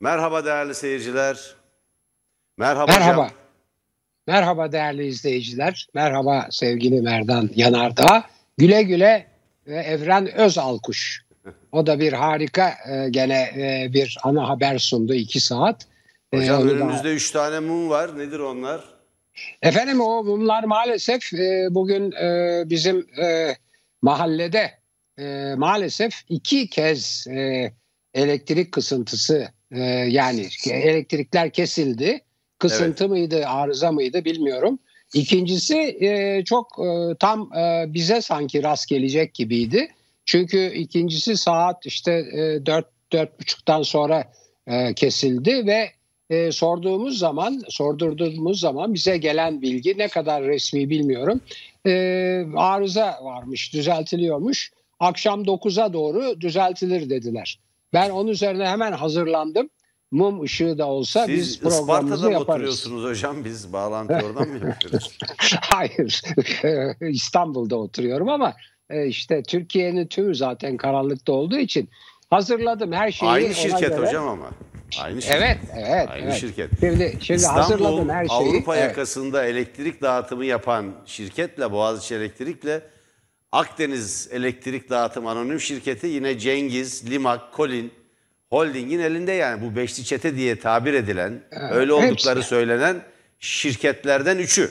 Merhaba değerli seyirciler. Merhaba, Merhaba. hocam. Merhaba değerli izleyiciler. Merhaba sevgili Merdan Yanardağ. Güle güle ve Evren Özalkuş. O da bir harika e, gene e, bir ana haber sundu iki saat. E, Hocam onu da- önümüzde üç tane mum var. Nedir onlar? Efendim o mumlar maalesef bugün bizim mahallede maalesef iki kez elektrik kısıntısı e, yani elektrikler kesildi. Kısıntı mıydı, arıza mıydı bilmiyorum. İkincisi e, çok e, tam e, bize sanki rast gelecek gibiydi. Çünkü ikincisi saat işte e, dört dört buçuktan sonra e, kesildi ve e, sorduğumuz zaman, sordurduğumuz zaman bize gelen bilgi ne kadar resmi bilmiyorum. E, arıza varmış, düzeltiliyormuş. Akşam 9'a doğru düzeltilir dediler. Ben onun üzerine hemen hazırlandım. Mum ışığı da olsa Siz biz programımızı Isparta'da yaparız. oturuyorsunuz hocam? Biz bağlantı oradan mı yapıyoruz? Hayır, İstanbul'da oturuyorum ama e, işte Türkiye'nin tümü zaten karanlıkta olduğu için hazırladım her şeyi. Aynı şirket göre. hocam ama. Aynı şirket. Evet, evet. Aynı evet. şirket. Şimdi, şimdi hazırladım İstanbul her şeyi. Avrupa Evet. yakasında elektrik dağıtımı yapan şirketle Boğaziçi Elektrik'le Akdeniz Elektrik Dağıtım Anonim Şirketi yine Cengiz, Limak, Kolin Holding'in elinde yani bu beşli çete diye tabir edilen öyle oldukları hepsi. söylenen şirketlerden üçü.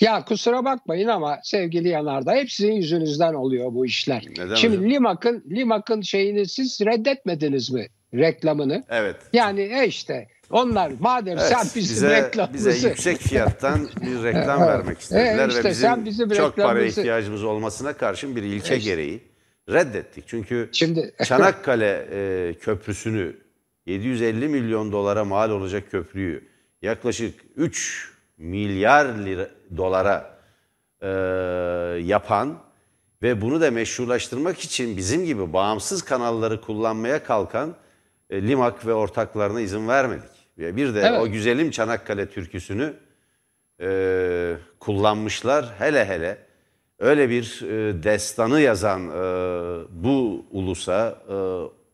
Ya kusura bakmayın ama sevgili Yanardağ hep sizin yüzünüzden oluyor bu işler. Neden Şimdi hocam? Limak'ın Limak'ın şeyini siz reddetmediniz mi reklamını? Evet. Yani e işte onlar madem Evet, sen bizim bize, reklamımızı bize yüksek fiyattan bir reklam vermek istediler Evet, işte ve bizim bizim çok para reklamımızı- ihtiyacımız olmasına karşın bir ilke İşte. gereği reddettik. Çünkü Şimdi Çanakkale e, Köprüsü'nü 750 milyon dolara mal olacak köprüyü yaklaşık 3 milyar lira dolara e, yapan ve bunu da meşrulaştırmak için bizim gibi bağımsız kanalları kullanmaya kalkan e, Limak ve ortaklarına izin vermedik. Bir de Evet. o güzelim Çanakkale türküsünü e, kullanmışlar. Hele hele öyle bir e, destanı yazan e, bu ulusa e,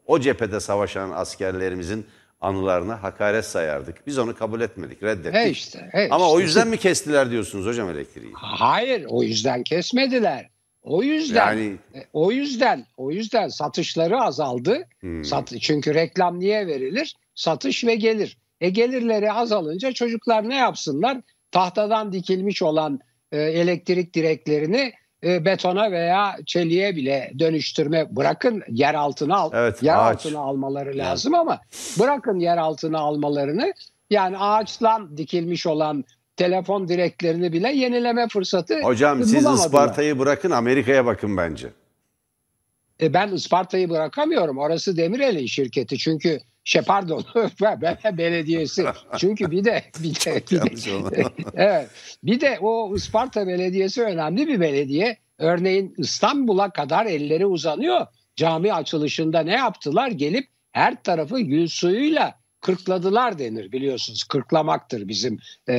o cephede savaşan askerlerimizin anılarına hakaret sayardık. Biz onu kabul etmedik, reddettik. he işte, he Ama işte. o yüzden mi kestiler diyorsunuz hocam elektriği? Hayır, o yüzden kesmediler. O yüzden Yani E, O yüzden o yüzden satışları azaldı. Hmm. Sat, çünkü reklam niye verilir? Satış ve gelir. E gelirleri azalınca çocuklar ne yapsınlar? Tahtadan dikilmiş olan e, elektrik direklerini e, betona veya çeliğe bile dönüştürme bırakın yer altına al Evet, yer ağaç. altına almaları lazım ama bırakın yer altına almalarını yani ağaçtan dikilmiş olan telefon direklerini bile yenileme fırsatı hocam siz. Isparta'yı bırakın Amerika'ya bakın bence. E ben Isparta'yı bırakamıyorum. Orası Demirel'in şirketi. Çünkü şey pardon be- belediyesi. Çünkü bir de bir de, bir de evet. Bir de o Isparta Belediyesi önemli bir belediye. Örneğin İstanbul'a kadar elleri uzanıyor. Cami açılışında ne yaptılar? Gelip her tarafı gül suyuyla kırkladılar denir biliyorsunuz. Kırklamaktır bizim e,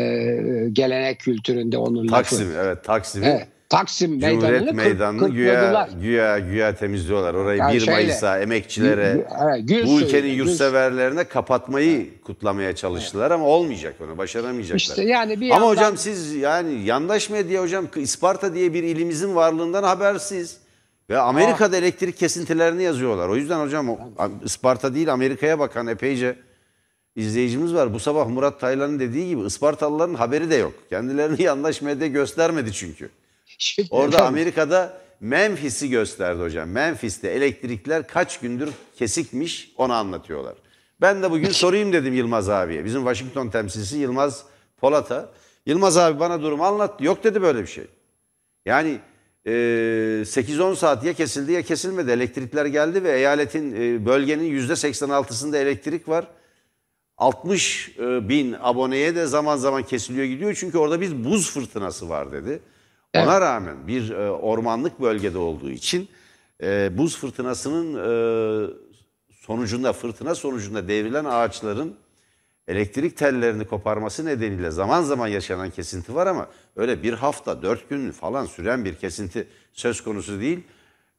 gelenek kültüründe onun lafı. Taksim evet Taksim'i Evet. Taksim meydanını Meydanı'nı güya, kırkladılar. güya, güya temizliyorlar. Orayı Yani 1 şeyle, Mayıs'a emekçilere, Evet, gül bu ülkenin gül- yurtseverlerine kapatmayı kutlamaya çalıştılar ama olmayacak onu, başaramayacaklar. İşte yani bir ama yandan- hocam siz yani yandaş medya hocam Isparta diye bir ilimizin varlığından habersiz. Ve Amerika'da elektrik kesintilerini yazıyorlar. O yüzden hocam Isparta değil Amerika'ya bakan epeyce izleyicimiz var. Bu sabah Murat Taylan'ın dediği gibi Ispartalıların haberi de yok. Kendilerini yandaş medya göstermedi çünkü. Şimdi Orada efendim, Amerika'da Memphis'i gösterdi hocam. Memphis'te elektrikler kaç gündür kesikmiş onu anlatıyorlar. Ben de bugün sorayım dedim Yılmaz abiye. Bizim Washington temsilcisi Yılmaz Polat'a. Yılmaz abi bana durumu anlattı. Yok dedi böyle bir şey. Yani e, 8-10 saat ya kesildi ya kesilmedi. Elektrikler geldi ve eyaletin e, bölgenin %86'sında elektrik var. 60 e, bin aboneye de zaman zaman kesiliyor gidiyor. Çünkü orada bir buz fırtınası var dedi. Ona rağmen bir e, ormanlık bölgede olduğu için e, buz fırtınasının e, sonucunda fırtına sonucunda devrilen ağaçların elektrik tellerini koparması nedeniyle zaman zaman yaşanan kesinti var ama öyle bir hafta dört gün falan süren bir kesinti söz konusu değil.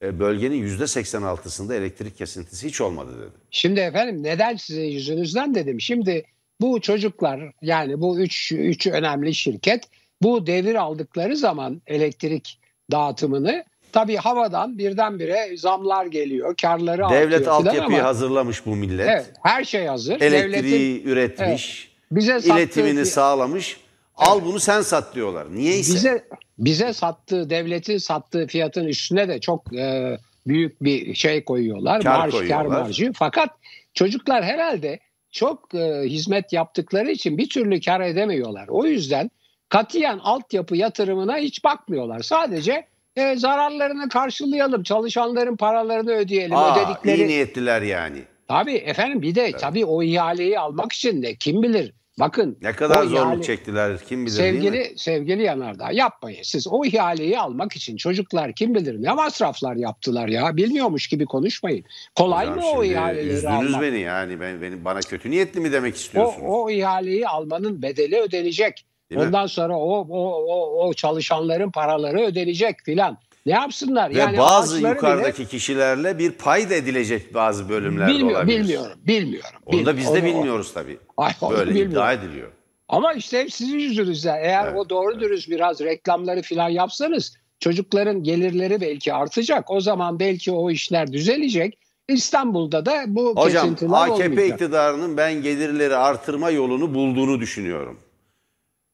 e, bölgenin %86'sında elektrik kesintisi hiç olmadı dedi. Şimdi efendim neden sizin yüzünüzden dedim. Şimdi bu çocuklar yani bu üç, üç önemli şirket bu devir aldıkları zaman elektrik dağıtımını tabii havadan birdenbire zamlar geliyor. Karları Devlet artıyor filan altyapıyı ama- hazırlamış bu millet. Evet, her şey hazır. Elektriği Devletin üretmiş, bize sattığı iletimini fi- sağlamış. Al bunu sen sat diyorlar. Niyeyse. bize bize sattığı devletin sattığı fiyatın üstüne de çok e, büyük bir şey koyuyorlar. Kar marj, koyuyorlar. kar marjı. Fakat çocuklar herhalde çok e, hizmet yaptıkları için bir türlü kar edemiyorlar. O yüzden katiyen altyapı yatırımına hiç bakmıyorlar. Sadece e, zararlarını karşılayalım, çalışanların paralarını ödeyelim, Aa, ödedikleri. iyi niyetliler yani. Tabii efendim bir de tabii o ihaleyi almak için de kim bilir. Bakın Ne kadar o zorluk ihale- çektiler kim bilir değil mi? Sevgili sevgili Yanardağ yapmayın. Siz o ihaleyi almak için çocuklar kim bilir ne masraflar yaptılar ya. Bilmiyormuş gibi konuşmayın. Kolay Hocam mı o ihaleleri Üzdünüz almak? beni yani ben, benim bana kötü niyetli mi demek O, istiyorsunuz? o ihaleyi almanın bedeli ödenecek. Değil mi? Ondan sonra o, o, o, o çalışanların paraları ödenecek filan. Ne yapsınlar? Ve yani bazı yukarıdaki kişilerle bir pay da edilecek bazı bile, bölümlerde bilmiyor, olabilir. bilmiyorum, bilmiyorum. Onu da biz de Onu- bilmiyoruz tabii. Ay, Böyle bilmiyorum. iddia ediliyor. Ama işte hep sizin yüzünüzden. Eğer Evet, o doğru dürüst biraz reklamları falan yapsanız çocukların gelirleri belki artacak. O zaman belki o işler düzelecek. İstanbul'da da bu Hocam kesintiler AKP olmayacak. iktidarının ben gelirleri artırma yolunu bulduğunu düşünüyorum.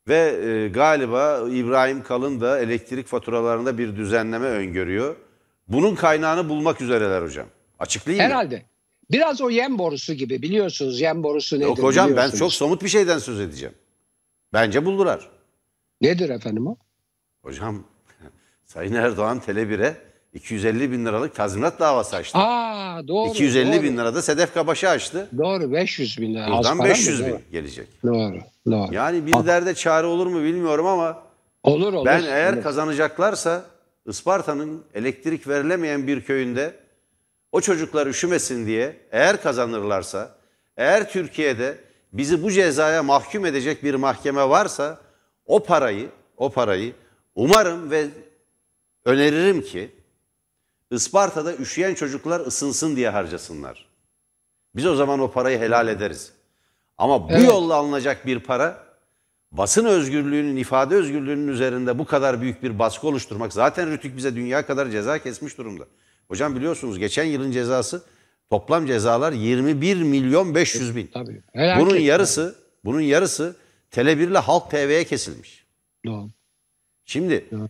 Ve e, galiba İbrahim Kalın da elektrik faturalarında bir düzenleme öngörüyor. Bunun kaynağını bulmak üzereler hocam. Açıklayayım mı? Herhalde. Biraz o yem borusu gibi biliyorsunuz yem borusu nedir Yok hocam ben çok somut bir şeyden söz edeceğim. Bence buldular. Nedir efendim o? Hocam Sayın Erdoğan Tele1'e 250 bin liralık tazminat davası açtı. Aa doğru. 250 doğru. bin lirada Sedef Kabaş'ı açtı. Doğru 500 bin lira. Buradan para mı? 500 bin Doğru. gelecek. Doğru. Doğru. Yani bir derde çare olur mu bilmiyorum ama Olur olur. ben eğer olur. kazanacaklarsa Isparta'nın elektrik verilemeyen bir köyünde o çocuklar üşümesin diye eğer kazanırlarsa eğer Türkiye'de bizi bu cezaya mahkum edecek bir mahkeme varsa o parayı o parayı umarım ve öneririm ki Isparta'da üşüyen çocuklar ısınsın diye harcasınlar. Biz o zaman o parayı helal ederiz. Ama bu Evet. yolla alınacak bir para basın özgürlüğünün, ifade özgürlüğünün üzerinde bu kadar büyük bir baskı oluşturmak zaten Rütük bize dünya kadar ceza kesmiş durumda. Hocam biliyorsunuz geçen yılın cezası toplam cezalar 21 milyon 500 bin. Tabii. Bunun yarısı bunun yarısı Tele1 ile Halk TV'ye kesilmiş. Doğru. Şimdi Doğru.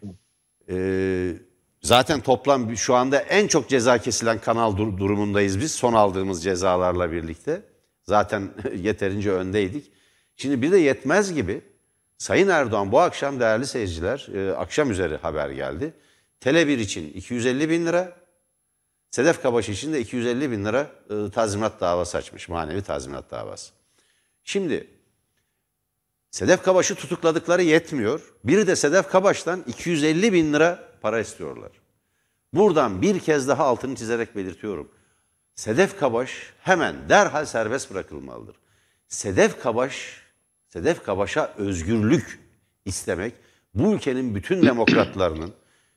e, zaten toplam şu anda en çok ceza kesilen kanal dur- durumundayız biz son aldığımız cezalarla birlikte. Zaten yeterince öndeydik. Şimdi bir de yetmez gibi Sayın Erdoğan bu akşam değerli seyirciler e, akşam üzeri haber geldi. Tele1 için 250 bin lira, Sedef Kabaş için de 250 bin lira e, tazminat davası açmış. Manevi tazminat davası. Şimdi Sedef Kabaş'ı tutukladıkları yetmiyor. Biri de Sedef Kabaş'tan 250 bin lira para istiyorlar. Buradan bir kez daha altını çizerek belirtiyorum. Sedef Kabaş hemen derhal serbest bırakılmalıdır. Sedef Kabaş, Sedef Kabaş'a özgürlük istemek bu ülkenin bütün demokratlarının,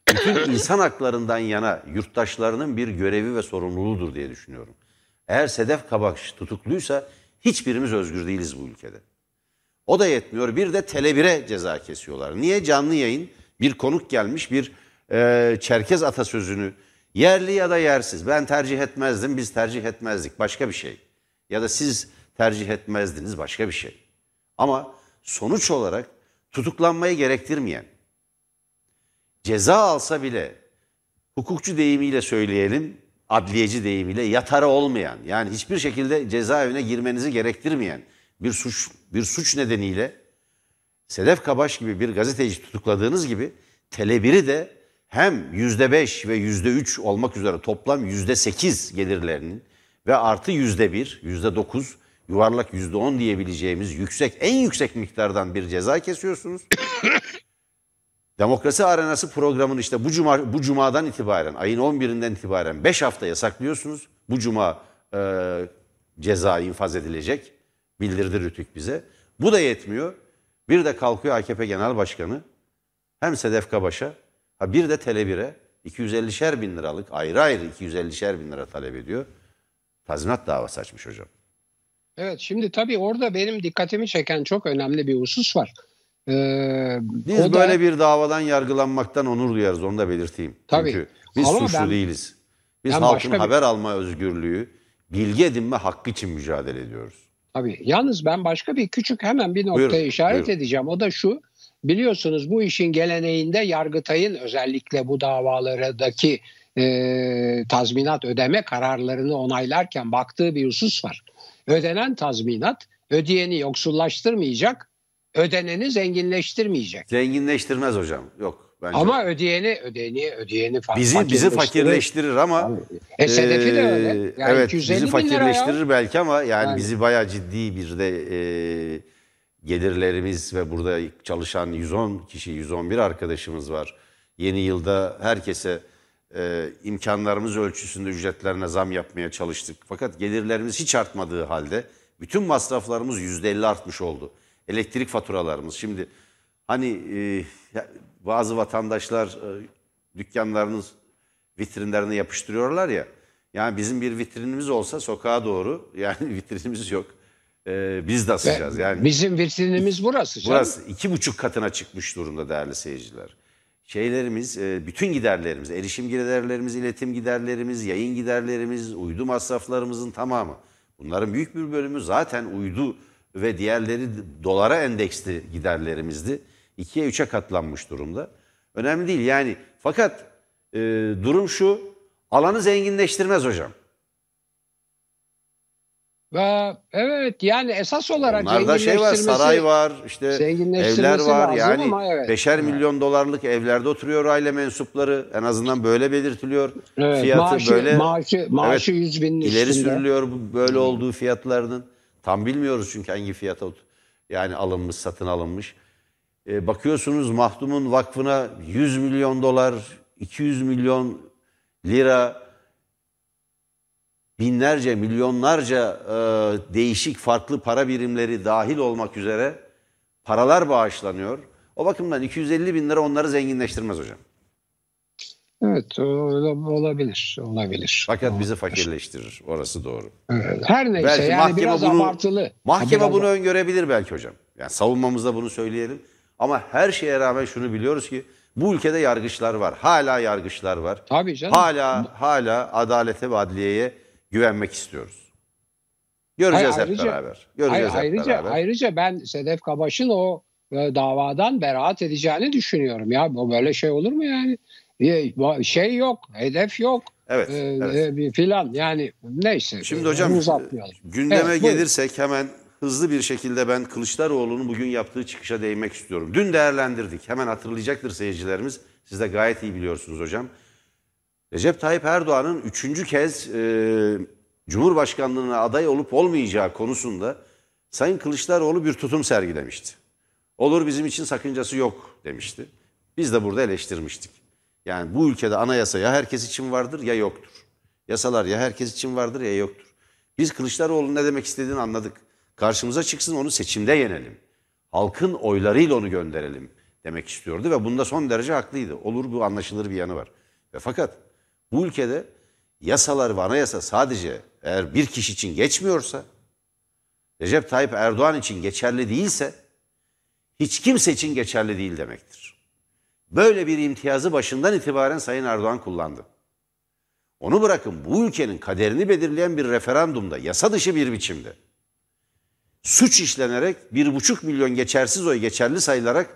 bütün insan haklarından yana yurttaşlarının bir görevi ve sorumluluğudur diye düşünüyorum. Eğer Sedef Kabaş tutukluysa hiçbirimiz özgür değiliz bu ülkede. O da yetmiyor. Bir de Tele1'e ceza kesiyorlar. Niye? Canlı yayın bir konuk gelmiş bir e, Çerkez atasözünü yerli ya da yersiz. Ben tercih etmezdim, biz tercih etmezdik. Başka bir şey. Ya da siz tercih etmezdiniz başka bir şey. Ama sonuç olarak tutuklanmayı gerektirmeyen, ceza alsa bile hukukçu deyimiyle söyleyelim, adliyeci deyimiyle yatarı olmayan, yani hiçbir şekilde cezaevine girmenizi gerektirmeyen bir suç bir suç nedeniyle Sedef Kabaş gibi bir gazeteci tutukladığınız gibi Tele1'i de hem yüzde beş ve yüzde üç olmak üzere toplam yüzde sekiz gelirlerinin ve artı yüzde bir, yüzde dokuz, yuvarlak yüzde on diyebileceğimiz yüksek, en yüksek miktardan bir ceza kesiyorsunuz. Demokrasi Arenası programını işte bu cuma bu cumadan itibaren ayın 11'inden itibaren 5 hafta yasaklıyorsunuz. Bu cuma e, ceza infaz edilecek. Bildirdi Rütük bize. Bu da yetmiyor. Bir de kalkıyor AKP Genel Başkanı hem Sedef Kabaş'a ha bir de Tele1'e 250'şer bin liralık ayrı ayrı 250'şer bin lira talep ediyor. Tazminat davası açmış hocam. Evet şimdi tabii orada benim dikkatimi çeken çok önemli bir husus var. Ee, Biz o da- böyle bir davadan yargılanmaktan onur duyarız onu da belirteyim. Tabii. Çünkü biz Ama suçlu ben- değiliz. Biz ben halkın bir- haber alma özgürlüğü, bilgi edinme hakkı için mücadele ediyoruz. Tabii. Yalnız ben başka bir küçük hemen bir noktaya Buyurun, işaret buyurun. edeceğim. O da şu. Biliyorsunuz bu işin geleneğinde Yargıtay'ın özellikle bu davalardaki e, tazminat ödeme kararlarını onaylarken baktığı bir husus var. Ödenen tazminat ödeyeni yoksullaştırmayacak, ödeneni zenginleştirmeyecek. Zenginleştirmez hocam. Yok bence. Ama ödeyeni ödeyeni ödeyeni bizi bizi fakirleştirir. ama E, Sedef'i de öyle. Yani evet 250 bizi fakirleştirir belki ama yani, Yani. bizi bayağı ciddi bir de e, gelirlerimiz ve burada çalışan 110 kişi 111 arkadaşımız var. Yeni yılda herkese e, imkanlarımız ölçüsünde ücretlerine zam yapmaya çalıştık. Fakat gelirlerimiz hiç artmadığı halde bütün masraflarımız %50 artmış oldu. Elektrik faturalarımız şimdi hani e, bazı vatandaşlar e, dükkanlarının vitrinlerine yapıştırıyorlar ya. Yani bizim bir vitrinimiz olsa sokağa doğru yani vitrinimiz yok. Ee, biz de asacağız. Yani Bizim vitrinimiz burası. canım. burası iki buçuk katına çıkmış durumda değerli seyirciler. Şeylerimiz, e, bütün giderlerimiz, erişim giderlerimiz, iletim giderlerimiz, yayın giderlerimiz, uydu masraflarımızın tamamı. Bunların büyük bir bölümü zaten uydu ve diğerleri dolara endeksli giderlerimizdi. İkiye üçe katlanmış durumda. Önemli değil yani. Fakat e, durum şu, alanı zenginleştirmez hocam. Ve evet yani esas olarak Onlarda şey var, saray var, işte evler var. Yani ama evet. beşer milyon dolarlık evlerde oturuyor aile mensupları. En azından böyle belirtiliyor. Evet, Fiyatı maaşı, böyle maaşı, maaşı 100 binin ileri üstünde. sürülüyor bu böyle olduğu fiyatlarının. Tam bilmiyoruz çünkü hangi fiyata yani alınmış, satın alınmış. E, bakıyorsunuz Mahdum'un vakfına 100 milyon dolar, 200 milyon lira binlerce, milyonlarca e, değişik farklı para birimleri dahil olmak üzere paralar bağışlanıyor. O bakımdan 250 bin lira onları zenginleştirmez hocam. Evet olabilir. Olabilir. Fakat bizi fakirleştirir. Orası doğru. Evet. Her neyse Belki yani mahkeme biraz bunu- abartılı. Mahkeme Biraz- bunu öngörebilir belki hocam. Yani savunmamızda bunu söyleyelim. Ama her şeye rağmen şunu biliyoruz ki bu ülkede yargıçlar var. Hala yargıçlar var. Tabii canım. Hala hala adalete ve adliyeye güvenmek istiyoruz. Göreceğiz Hayır, hep ayrıca- beraber. Göreceğiz Hayır, hep ayrıca, beraber. ayrıca ben Sedef Kabaş'ın o e, davadan beraat edeceğini düşünüyorum. Ya bu böyle şey olur mu yani? E, Şey yok, hedef yok. Evet, e, evet. e, bir filan yani neyse. Şimdi e, hocam uzatmayalım. gündeme Evet, buyurun. gelirsek hemen hızlı bir şekilde ben Kılıçdaroğlu'nun bugün yaptığı çıkışa değinmek istiyorum. Dün değerlendirdik. Hemen hatırlayacaktır seyircilerimiz. Siz de gayet iyi biliyorsunuz hocam. Recep Tayyip Erdoğan'ın üçüncü kez e, Cumhurbaşkanlığına aday olup olmayacağı konusunda Sayın Kılıçdaroğlu bir tutum sergilemişti. Olur bizim için sakıncası yok demişti. Biz de burada eleştirmiştik. Yani bu ülkede anayasa ya herkes için vardır ya yoktur. Yasalar ya herkes için vardır ya yoktur. Biz Kılıçdaroğlu'nun ne demek istediğini anladık. Karşımıza çıksın onu seçimde yenelim. Halkın oylarıyla onu gönderelim demek istiyordu ve bunda son derece haklıydı. Olur bu anlaşılır bir yanı var. Ve fakat bu ülkede yasalar ve anayasa sadece eğer bir kişi için geçmiyorsa, Recep Tayyip Erdoğan için geçerli değilse hiç kimse için geçerli değil demektir. Böyle bir imtiyazı başından itibaren Sayın Erdoğan kullandı. Onu bırakın bu ülkenin kaderini belirleyen bir referandumda yasa dışı bir biçimde suç işlenerek bir buçuk milyon geçersiz oy geçerli sayılarak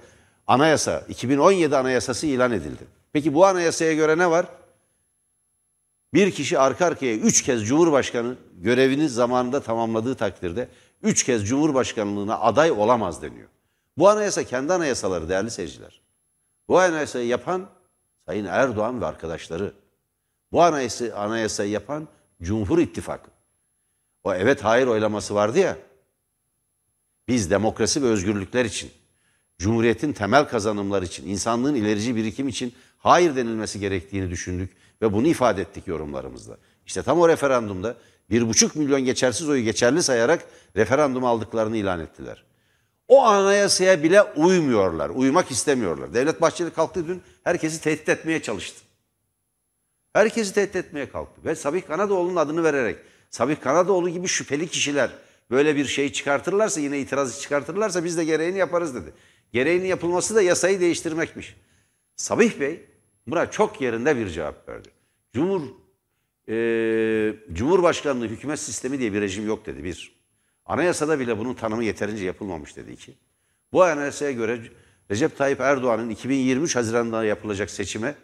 anayasa 2017 anayasası ilan edildi. Peki bu anayasaya göre ne var? Bir kişi arka arkaya üç kez Cumhurbaşkanı görevini zamanında tamamladığı takdirde üç kez Cumhurbaşkanlığına aday olamaz deniyor. Bu anayasa kendi anayasaları değerli seyirciler. Bu anayasayı yapan Sayın Erdoğan ve arkadaşları. Bu anayasa, anayasayı yapan Cumhur İttifakı. O evet hayır oylaması vardı ya. Biz demokrasi ve özgürlükler için, Cumhuriyetin temel kazanımları için, insanlığın ilerici birikim için hayır denilmesi gerektiğini düşündük ve bunu ifade ettik yorumlarımızda. İşte tam o referandumda bir buçuk milyon geçersiz oyu geçerli sayarak referandum aldıklarını ilan ettiler. O anayasaya bile uymuyorlar, uymak istemiyorlar. Devlet Bahçeli kalktı dün herkesi tehdit etmeye çalıştı. Herkesi tehdit etmeye kalktı. Ve Sabih Kanadoğlu'nun adını vererek Sabih Kanadoğlu gibi şüpheli kişiler böyle bir şey çıkartırlarsa yine itiraz çıkartırlarsa biz de gereğini yaparız dedi. Gereğinin yapılması da yasayı değiştirmekmiş. Sabih Bey buna çok yerinde bir cevap verdi. Cumhur e, Cumhurbaşkanlığı hükümet sistemi diye bir rejim yok dedi bir. Anayasada bile bunun tanımı yeterince yapılmamış dedi iki. Bu anayasaya göre Recep Tayyip Erdoğan'ın 2023 Haziran'da yapılacak seçime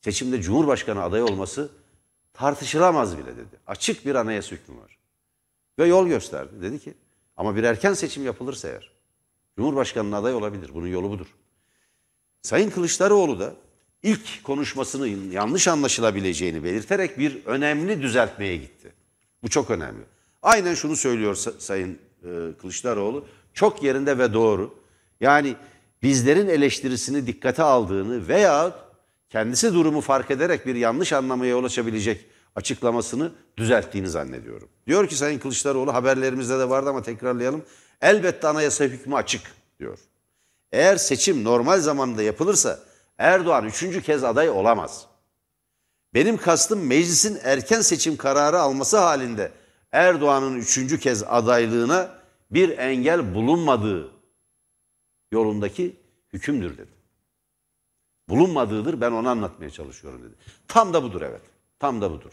seçimde Cumhurbaşkanı adayı olması tartışılamaz bile dedi. Açık bir anayasa hükmü var. Ve yol gösterdi. Dedi ki ama bir erken seçim yapılırsa eğer Cumhurbaşkanı'nın aday olabilir. Bunun yolu budur. Sayın Kılıçdaroğlu da ilk konuşmasının yanlış anlaşılabileceğini belirterek bir önemli düzeltmeye gitti. Bu çok önemli. Aynen şunu söylüyor Sayın e, Kılıçdaroğlu. Çok yerinde ve doğru. Yani bizlerin eleştirisini dikkate aldığını veya kendisi durumu fark ederek bir yanlış anlamaya yol açabilecek açıklamasını düzelttiğini zannediyorum. Diyor ki Sayın Kılıçdaroğlu haberlerimizde de vardı ama tekrarlayalım. Elbette anayasa hükmü açık diyor. Eğer seçim normal zamanda yapılırsa Erdoğan üçüncü kez aday olamaz. Benim kastım meclisin erken seçim kararı alması halinde Erdoğan'ın üçüncü kez adaylığına bir engel bulunmadığı yolundaki hükümdür dedi. Bulunmadığıdır ben onu anlatmaya çalışıyorum dedi. Tam da budur evet. Tam da budur.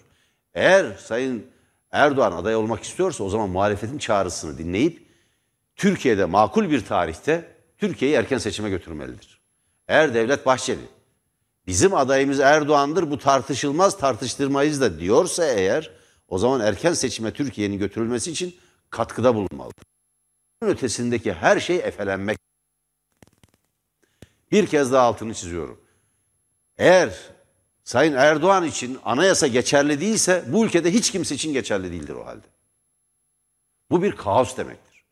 Eğer Sayın Erdoğan aday olmak istiyorsa o zaman muhalefetin çağrısını dinleyip Türkiye'de makul bir tarihte Türkiye'yi erken seçime götürmelidir. Eğer Devlet Bahçeli bizim adayımız Erdoğan'dır bu tartışılmaz tartıştırmayız da diyorsa eğer o zaman erken seçime Türkiye'nin götürülmesi için katkıda bulunmalıdır. Ötesindeki her şey efelenmek. Bir kez daha altını çiziyorum. Eğer Sayın Erdoğan için anayasa geçerli değilse bu ülkede hiç kimse için geçerli değildir o halde. Bu bir kaos demektir.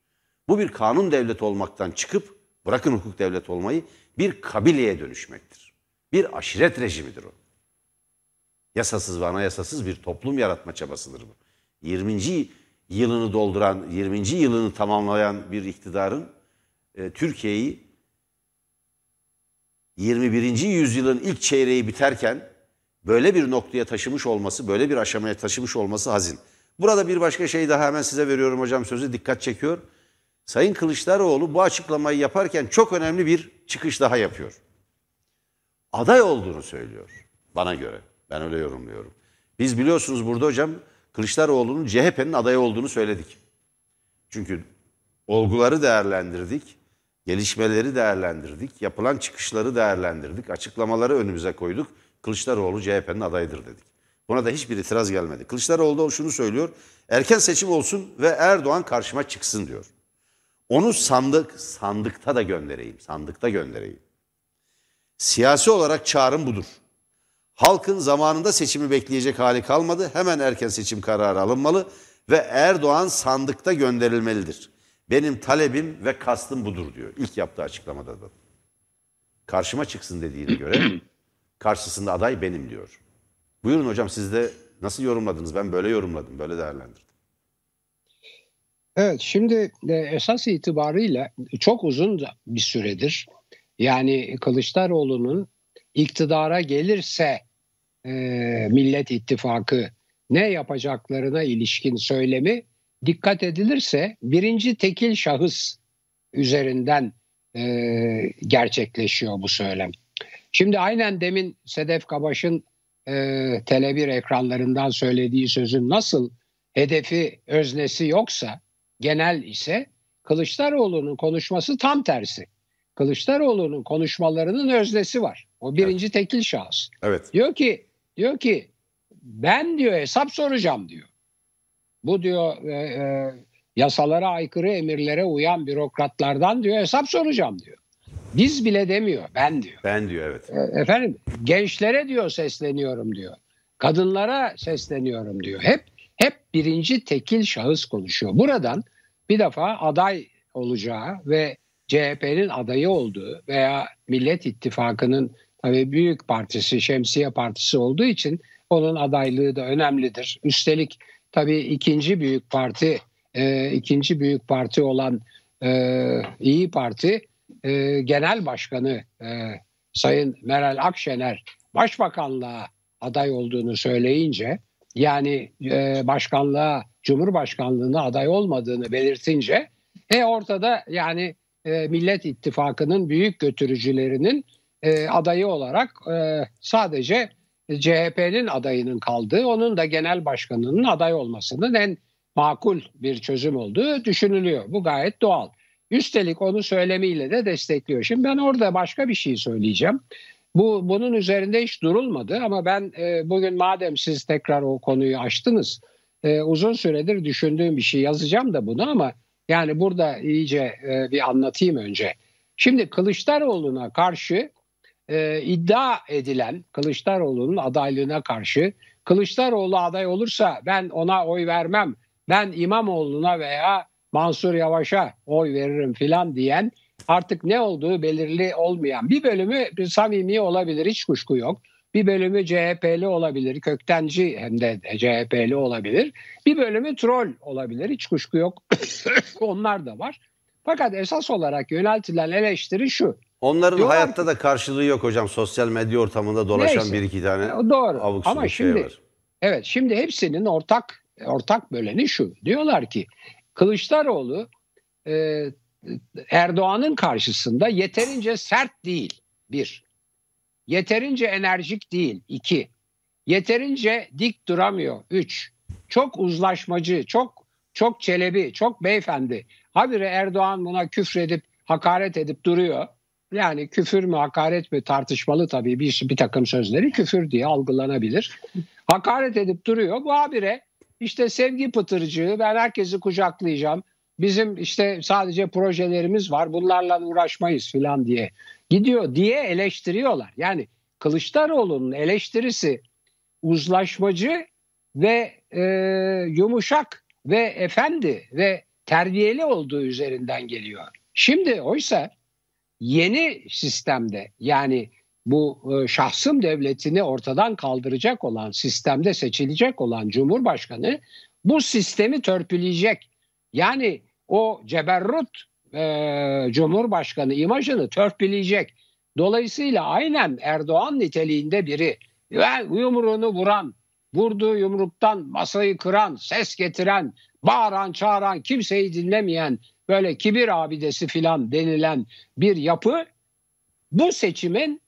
Bu bir kanun devleti olmaktan çıkıp bırakın hukuk devleti olmayı bir kabileye dönüşmektir. Bir aşiret rejimidir o. Yasasız ve anayasasız bir toplum yaratma çabasıdır bu. 20. yılını dolduran, 20. yılını tamamlayan bir iktidarın e, Türkiye'yi 21. yüzyılın ilk çeyreği biterken böyle bir noktaya taşımış olması, böyle bir aşamaya taşımış olması hazin. Burada bir başka şey daha hemen size veriyorum hocam sözü dikkat çekiyor. Sayın Kılıçdaroğlu bu açıklamayı yaparken çok önemli bir çıkış daha yapıyor. Aday olduğunu söylüyor bana göre. Ben öyle yorumluyorum. Biz biliyorsunuz burada hocam Kılıçdaroğlu'nun CHP'nin adayı olduğunu söyledik. Çünkü olguları değerlendirdik, gelişmeleri değerlendirdik, yapılan çıkışları değerlendirdik, açıklamaları önümüze koyduk. Kılıçdaroğlu CHP'nin adayıdır dedik. Buna da hiçbir itiraz gelmedi. Kılıçdaroğlu da şunu söylüyor. Erken seçim olsun ve Erdoğan karşıma çıksın diyor. Onu sandık, sandıkta da göndereyim, sandıkta göndereyim. Siyasi olarak çağrım budur. Halkın zamanında seçimi bekleyecek hali kalmadı. Hemen erken seçim kararı alınmalı ve Erdoğan sandıkta gönderilmelidir. Benim talebim ve kastım budur diyor. İlk yaptığı açıklamada da. Karşıma çıksın dediğine göre karşısında aday benim diyor. Buyurun hocam siz de nasıl yorumladınız? Ben böyle yorumladım, böyle değerlendirdim. Evet şimdi e, esas itibarıyla çok uzun bir süredir yani Kılıçdaroğlu'nun iktidara gelirse e, Millet İttifakı ne yapacaklarına ilişkin söylemi dikkat edilirse birinci tekil şahıs üzerinden e, gerçekleşiyor bu söylem. Şimdi aynen demin Sedef Kabaş'ın e, Tele1 ekranlarından söylediği sözün nasıl hedefi öznesi yoksa genel ise Kılıçdaroğlu'nun konuşması tam tersi. Kılıçdaroğlu'nun konuşmalarının öznesi var. O birinci evet. tekil şahıs. Evet. Diyor ki diyor ki ben diyor hesap soracağım diyor. Bu diyor e, e, yasalara aykırı emirlere uyan bürokratlardan diyor hesap soracağım diyor. Biz bile demiyor ben diyor. Ben diyor evet. E, efendim gençlere diyor sesleniyorum diyor. Kadınlara sesleniyorum diyor. Hep hep birinci tekil şahıs konuşuyor. Buradan bir defa aday olacağı ve CHP'nin adayı olduğu veya Millet İttifakı'nın tabii büyük partisi, şemsiye partisi olduğu için onun adaylığı da önemlidir. Üstelik tabii ikinci büyük parti, e, ikinci büyük parti olan e, İyi Parti e, Genel Başkanı e, Sayın Meral Akşener Başbakanlığa aday olduğunu söyleyince yani e, başkanlığa, cumhurbaşkanlığına aday olmadığını belirtince e ortada yani e, Millet İttifakı'nın büyük götürücülerinin e, adayı olarak e, sadece CHP'nin adayının kaldığı, onun da genel başkanının aday olmasının en makul bir çözüm olduğu düşünülüyor. Bu gayet doğal. Üstelik onu söylemiyle de destekliyor. Şimdi ben orada başka bir şey söyleyeceğim. Bu bunun üzerinde hiç durulmadı ama ben e, bugün madem siz tekrar o konuyu açtınız, e, uzun süredir düşündüğüm bir şey yazacağım da bunu ama yani burada iyice e, bir anlatayım önce. Şimdi Kılıçdaroğlu'na karşı e, iddia edilen Kılıçdaroğlu'nun adaylığına karşı Kılıçdaroğlu aday olursa ben ona oy vermem. Ben İmamoğlu'na veya Mansur Yavaş'a oy veririm filan diyen artık ne olduğu belirli olmayan bir bölümü bir samimi olabilir hiç kuşku yok. Bir bölümü CHP'li olabilir, köktenci hem de CHP'li olabilir. Bir bölümü troll olabilir, hiç kuşku yok. Onlar da var. Fakat esas olarak yöneltilen eleştiri şu. Onların Diyorlar hayatta ki, da karşılığı yok hocam. Sosyal medya ortamında dolaşan neyse, bir iki tane doğru. abuk Ama şimdi, şey var. Evet şimdi hepsinin ortak ortak böleni şu. Diyorlar ki Kılıçdaroğlu e, Erdoğan'ın karşısında yeterince sert değil. Bir. Yeterince enerjik değil. iki. Yeterince dik duramıyor. Üç. Çok uzlaşmacı, çok çok çelebi, çok beyefendi. Habire Erdoğan buna küfredip, hakaret edip duruyor. Yani küfür mü hakaret mi tartışmalı tabii bir, bir takım sözleri küfür diye algılanabilir. Hakaret edip duruyor. Bu habire işte sevgi pıtırcığı ben herkesi kucaklayacağım. Bizim işte sadece projelerimiz var bunlarla uğraşmayız filan diye gidiyor diye eleştiriyorlar. Yani Kılıçdaroğlu'nun eleştirisi uzlaşmacı ve e, yumuşak ve efendi ve terbiyeli olduğu üzerinden geliyor. Şimdi oysa yeni sistemde yani bu e, şahsım devletini ortadan kaldıracak olan sistemde seçilecek olan Cumhurbaşkanı bu sistemi törpüleyecek. Yani o ceberrut e, Cumhurbaşkanı imajını törpüleyecek. Dolayısıyla aynen Erdoğan niteliğinde biri ve yumruğunu vuran, vurduğu yumruktan masayı kıran, ses getiren, bağıran, çağıran, kimseyi dinlemeyen böyle kibir abidesi filan denilen bir yapı bu seçimin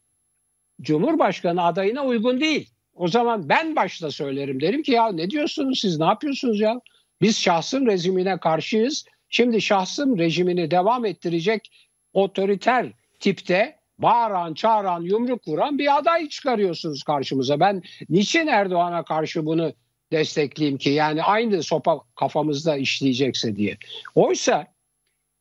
Cumhurbaşkanı adayına uygun değil. O zaman ben başta söylerim derim ki ya ne diyorsunuz siz ne yapıyorsunuz ya? Biz şahsın rejimine karşıyız. Şimdi şahsın rejimini devam ettirecek otoriter tipte bağıran, çağıran, yumruk vuran bir aday çıkarıyorsunuz karşımıza. Ben niçin Erdoğan'a karşı bunu destekleyeyim ki? Yani aynı sopa kafamızda işleyecekse diye. Oysa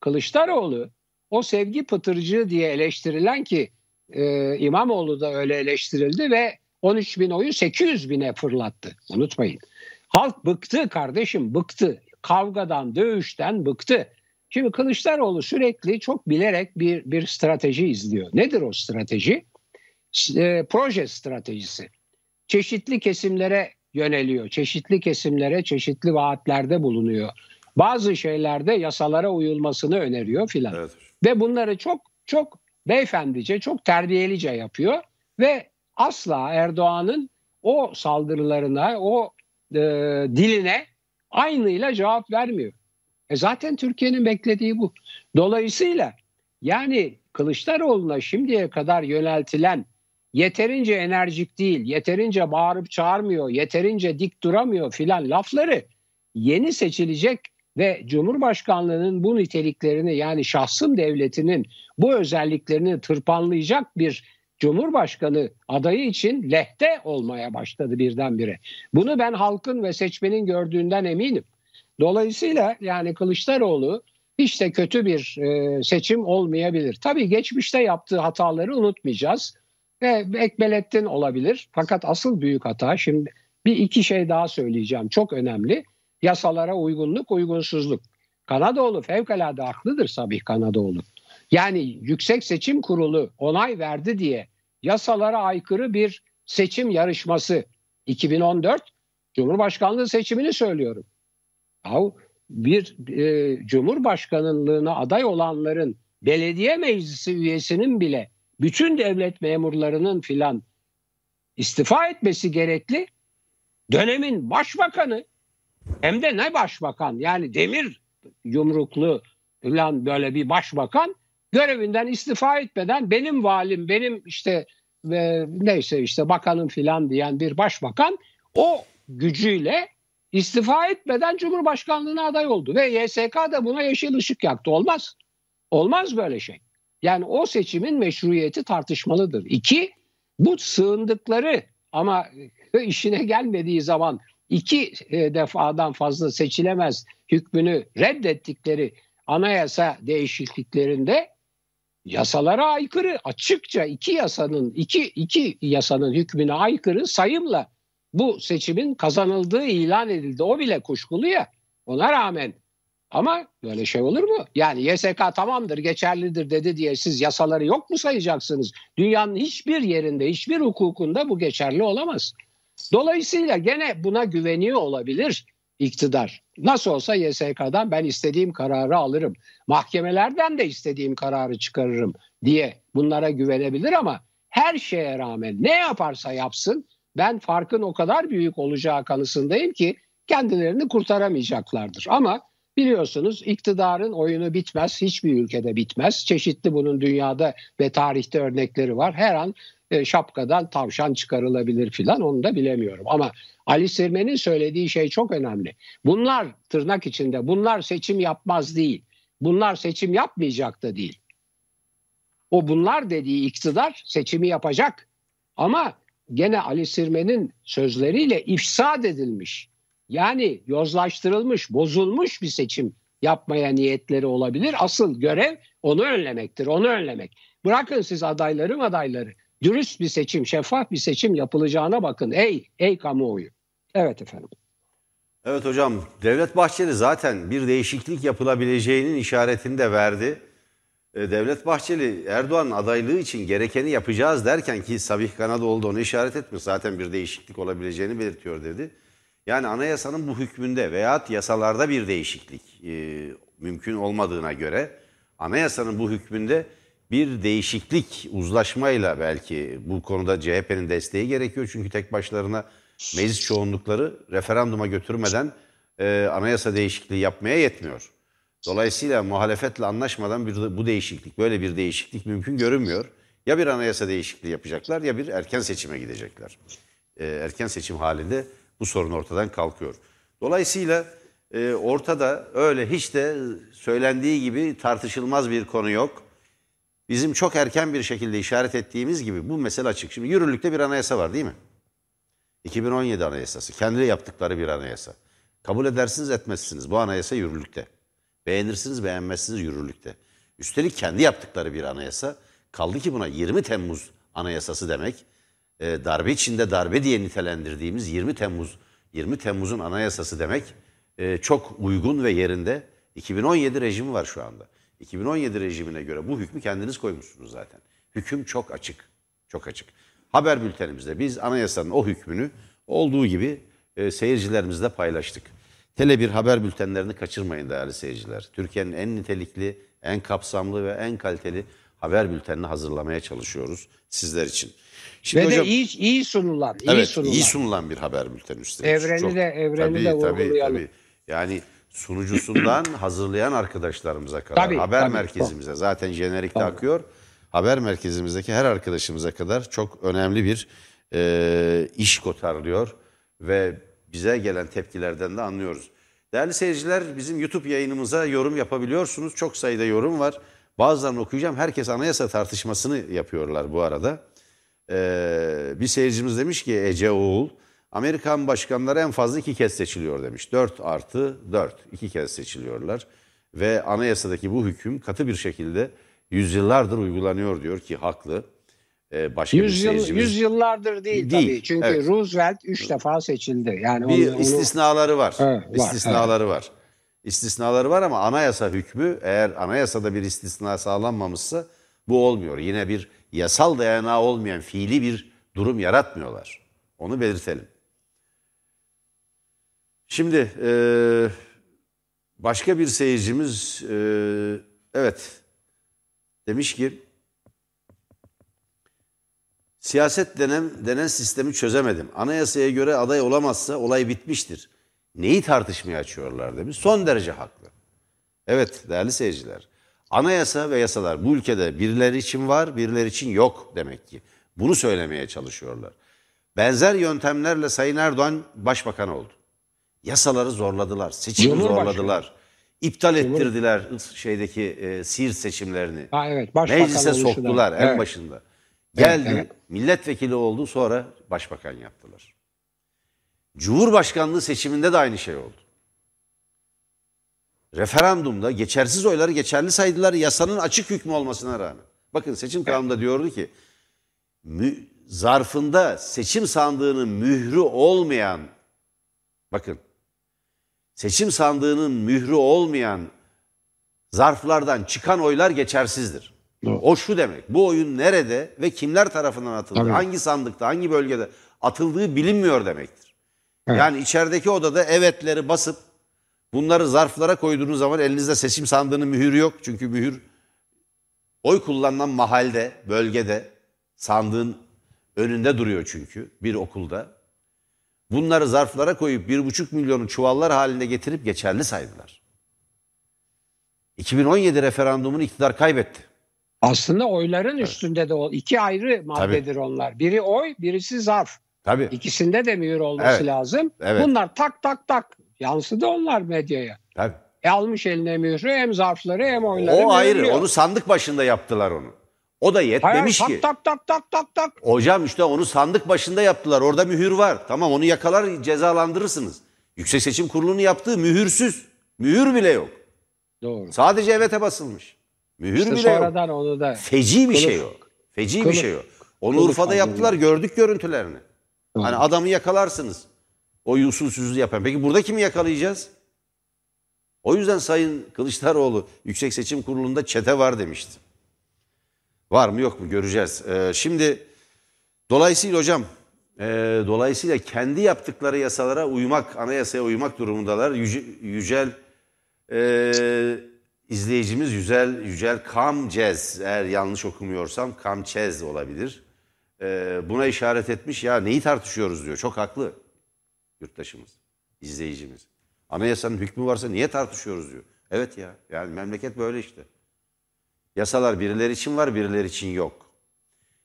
Kılıçdaroğlu o sevgi pıtırcığı diye eleştirilen ki e, İmamoğlu da öyle eleştirildi ve 13 bin oyu 800 bine fırlattı. Unutmayın. Halk bıktı kardeşim bıktı. Kavgadan, dövüşten bıktı. Şimdi Kılıçdaroğlu sürekli çok bilerek bir, bir strateji izliyor. Nedir o strateji? E, proje stratejisi. Çeşitli kesimlere yöneliyor. Çeşitli kesimlere çeşitli vaatlerde bulunuyor. Bazı şeylerde yasalara uyulmasını öneriyor filan. Evet. Ve bunları çok çok beyefendice, çok terbiyelice yapıyor ve asla Erdoğan'ın o saldırılarına, o e, diline aynıyla cevap vermiyor. E zaten Türkiye'nin beklediği bu. Dolayısıyla yani Kılıçdaroğlu'na şimdiye kadar yöneltilen yeterince enerjik değil, yeterince bağırıp çağırmıyor, yeterince dik duramıyor filan lafları yeni seçilecek ve Cumhurbaşkanlığının bu niteliklerini yani şahsım devletinin bu özelliklerini tırpanlayacak bir Cumhurbaşkanı adayı için lehte olmaya başladı birdenbire. Bunu ben halkın ve seçmenin gördüğünden eminim. Dolayısıyla yani Kılıçdaroğlu hiç de kötü bir e, seçim olmayabilir. Tabii geçmişte yaptığı hataları unutmayacağız. Ve Ekbelettin olabilir. Fakat asıl büyük hata şimdi bir iki şey daha söyleyeceğim. Çok önemli. Yasalara uygunluk, uygunsuzluk. Kanadoğlu fevkalade haklıdır Sabih Kanadoğlu. Yani Yüksek Seçim Kurulu onay verdi diye yasalara aykırı bir seçim yarışması 2014 Cumhurbaşkanlığı seçimini söylüyorum. Yahu bir e, Cumhurbaşkanlığına aday olanların belediye meclisi üyesinin bile bütün devlet memurlarının filan istifa etmesi gerekli. Dönemin başbakanı hem de ne başbakan yani demir yumruklu falan böyle bir başbakan görevinden istifa etmeden benim valim benim işte ve neyse işte bakanım filan diyen bir başbakan o gücüyle istifa etmeden Cumhurbaşkanlığına aday oldu ve YSK da buna yeşil ışık yaktı. Olmaz. Olmaz böyle şey. Yani o seçimin meşruiyeti tartışmalıdır. İki, bu sığındıkları ama işine gelmediği zaman iki e, defadan fazla seçilemez hükmünü reddettikleri anayasa değişikliklerinde yasalara aykırı açıkça iki yasanın iki iki yasanın hükmüne aykırı sayımla bu seçimin kazanıldığı ilan edildi. O bile kuşkulu ya. Ona rağmen ama böyle şey olur mu? Yani YSK tamamdır, geçerlidir dedi diye siz yasaları yok mu sayacaksınız? Dünyanın hiçbir yerinde, hiçbir hukukunda bu geçerli olamaz. Dolayısıyla gene buna güveniyor olabilir iktidar. Nasıl olsa YSK'dan ben istediğim kararı alırım. Mahkemelerden de istediğim kararı çıkarırım diye bunlara güvenebilir ama her şeye rağmen ne yaparsa yapsın ben farkın o kadar büyük olacağı kanısındayım ki kendilerini kurtaramayacaklardır. Ama biliyorsunuz iktidarın oyunu bitmez, hiçbir ülkede bitmez. Çeşitli bunun dünyada ve tarihte örnekleri var. Her an e, şapkadan tavşan çıkarılabilir filan onu da bilemiyorum. Ama Ali Sirmen'in söylediği şey çok önemli. Bunlar tırnak içinde bunlar seçim yapmaz değil. Bunlar seçim yapmayacak da değil. O bunlar dediği iktidar seçimi yapacak. Ama gene Ali Sirmen'in sözleriyle ifsad edilmiş. Yani yozlaştırılmış, bozulmuş bir seçim yapmaya niyetleri olabilir. Asıl görev onu önlemektir, onu önlemek. Bırakın siz adayların adayları. Dürüst bir seçim, şeffaf bir seçim yapılacağına bakın. Ey, ey kamuoyu. Evet efendim. Evet hocam, Devlet Bahçeli zaten bir değişiklik yapılabileceğinin işaretini de verdi. E, Devlet Bahçeli Erdoğan'ın adaylığı için gerekeni yapacağız derken ki Sabih Kanadoğlu onu işaret etmiş. Zaten bir değişiklik olabileceğini belirtiyor dedi. Yani anayasanın bu hükmünde veyahut yasalarda bir değişiklik e, mümkün olmadığına göre anayasanın bu hükmünde bir değişiklik uzlaşmayla belki bu konuda CHP'nin desteği gerekiyor. Çünkü tek başlarına meclis çoğunlukları referanduma götürmeden e, anayasa değişikliği yapmaya yetmiyor. Dolayısıyla muhalefetle anlaşmadan bir, bu değişiklik, böyle bir değişiklik mümkün görünmüyor. Ya bir anayasa değişikliği yapacaklar ya bir erken seçime gidecekler. E, erken seçim halinde bu sorun ortadan kalkıyor. Dolayısıyla e, ortada öyle hiç de söylendiği gibi tartışılmaz bir konu yok. Bizim çok erken bir şekilde işaret ettiğimiz gibi bu mesele açık. Şimdi yürürlükte bir anayasa var değil mi? 2017 anayasası. Kendileri yaptıkları bir anayasa. Kabul edersiniz etmezsiniz. Bu anayasa yürürlükte. Beğenirsiniz beğenmezsiniz yürürlükte. Üstelik kendi yaptıkları bir anayasa. Kaldı ki buna 20 Temmuz anayasası demek. E, darbe içinde darbe diye nitelendirdiğimiz 20 Temmuz 20 Temmuz'un anayasası demek e, çok uygun ve yerinde. 2017 rejimi var şu anda. 2017 rejimine göre bu hükmü kendiniz koymuşsunuz zaten. Hüküm çok açık. Çok açık. Haber bültenimizde biz anayasanın o hükmünü olduğu gibi e, seyircilerimizle paylaştık. Tele1 haber bültenlerini kaçırmayın değerli seyirciler. Türkiye'nin en nitelikli, en kapsamlı ve en kaliteli haber bültenini hazırlamaya çalışıyoruz sizler için. Şimdi ve hocam, de iyi, iyi sunulan, iyi evet, sunulan. iyi sunulan bir haber bülteni üstelik. Evreni Çok, de evreni tabii, de tabii, tabii. Yani sunucusundan hazırlayan arkadaşlarımıza kadar, tabii, haber tabii, merkezimize çok. zaten jenerikte tabii. akıyor. Haber merkezimizdeki her arkadaşımıza kadar çok önemli bir e, iş kotarlıyor ve bize gelen tepkilerden de anlıyoruz. Değerli seyirciler bizim YouTube yayınımıza yorum yapabiliyorsunuz. Çok sayıda yorum var. Bazılarını okuyacağım. Herkes anayasa tartışmasını yapıyorlar bu arada. Ee, bir seyircimiz demiş ki Ece Oğul, Amerikan başkanları en fazla iki kez seçiliyor demiş. Dört artı dört, iki kez seçiliyorlar. Ve anayasadaki bu hüküm katı bir şekilde yüzyıllardır uygulanıyor diyor ki haklı. Ee, başka yüz, bir yıl, yüz yıllardır değil, değil tabii. Çünkü evet. Roosevelt üç defa seçildi. Yani bir onu, istisnaları var. Evet, var istisnaları evet. var. İstisnaları var ama anayasa hükmü eğer anayasada bir istisna sağlanmamışsa bu olmuyor. Yine bir yasal dayanağı olmayan fiili bir durum yaratmıyorlar. Onu belirtelim. Şimdi e, başka bir seyircimiz e, evet demiş ki Siyaset denen, denen sistemi çözemedim. Anayasaya göre aday olamazsa olay bitmiştir. Neyi tartışmaya açıyorlar demiş. Son derece haklı. Evet değerli seyirciler. Anayasa ve yasalar bu ülkede birileri için var, birileri için yok demek ki. Bunu söylemeye çalışıyorlar. Benzer yöntemlerle Sayın Erdoğan başbakan oldu. Yasaları zorladılar, seçimi zorladılar. İptal ettirdiler şeydeki e, Siirt seçimlerini. Ha, evet, Meclise oluşu da. soktular en Evet. başında. Geldi, evet. milletvekili oldu sonra başbakan yaptılar. Cumhurbaşkanlığı seçiminde de aynı şey oldu. Referandumda geçersiz oyları geçerli saydılar yasanın açık hükmü olmasına rağmen. Bakın seçim kanununda diyordu ki zarfında seçim sandığının mührü olmayan bakın seçim sandığının mührü olmayan zarflardan çıkan oylar geçersizdir. Doğru. O şu demek. Bu oyun nerede ve kimler tarafından atıldı? Tabii. Hangi sandıkta, hangi bölgede atıldığı bilinmiyor demektir. Evet. Yani içerideki odada evetleri basıp bunları zarflara koyduğunuz zaman elinizde seçim sandığının mühürü yok. Çünkü mühür oy kullanılan mahalde, bölgede sandığın önünde duruyor çünkü bir okulda. Bunları zarflara koyup bir buçuk milyonu çuvallar halinde getirip geçerli saydılar. 2017 referandumunu iktidar kaybetti. Aslında oyların üstünde de o iki ayrı maddedir onlar. Biri oy, birisi zarf. Tabii. İkisinde de mühür olması Evet. lazım. Evet. Bunlar tak tak tak yansıdı onlar medyaya. Tabii. E almış eline mührü hem zarfları hem oyları. O ayrı. mühürlüyor. Onu sandık başında yaptılar onu. O da Hayır, yetmemiş tak ki. tak tak tak tak tak. Hocam işte onu sandık başında yaptılar. Orada mühür var. Tamam onu yakalar cezalandırırsınız. Yüksek Seçim Kurulu'nun yaptığı mühürsüz. Mühür bile yok. Doğru. Sadece evete basılmış. Mühür İşte bile yok. sonradan onu da Feci bir Kılıf- şey o. Feci bir kılıf- şey o. Onu kılıf Urfa'da yaptılar. Gördük görüntülerini. Doğru. Hani adamı yakalarsınız. O usulsüzlüğü yapan. Peki burada kimi yakalayacağız? O yüzden Sayın Kılıçdaroğlu Yüksek Seçim Kurulu'nda çete var demişti. Var mı yok mu göreceğiz. Ee, şimdi dolayısıyla hocam e, dolayısıyla kendi yaptıkları yasalara uymak, anayasaya uymak durumundalar. Yüce, yücel e, izleyicimiz Yücel, Yücel Kamcez eğer yanlış okumuyorsam Kamçez olabilir. E, buna işaret etmiş ya neyi tartışıyoruz diyor. Çok haklı yurttaşımız, izleyicimiz. Anayasanın hükmü varsa niye tartışıyoruz diyor. Evet ya yani memleket böyle işte. Yasalar birileri için var birileri için yok.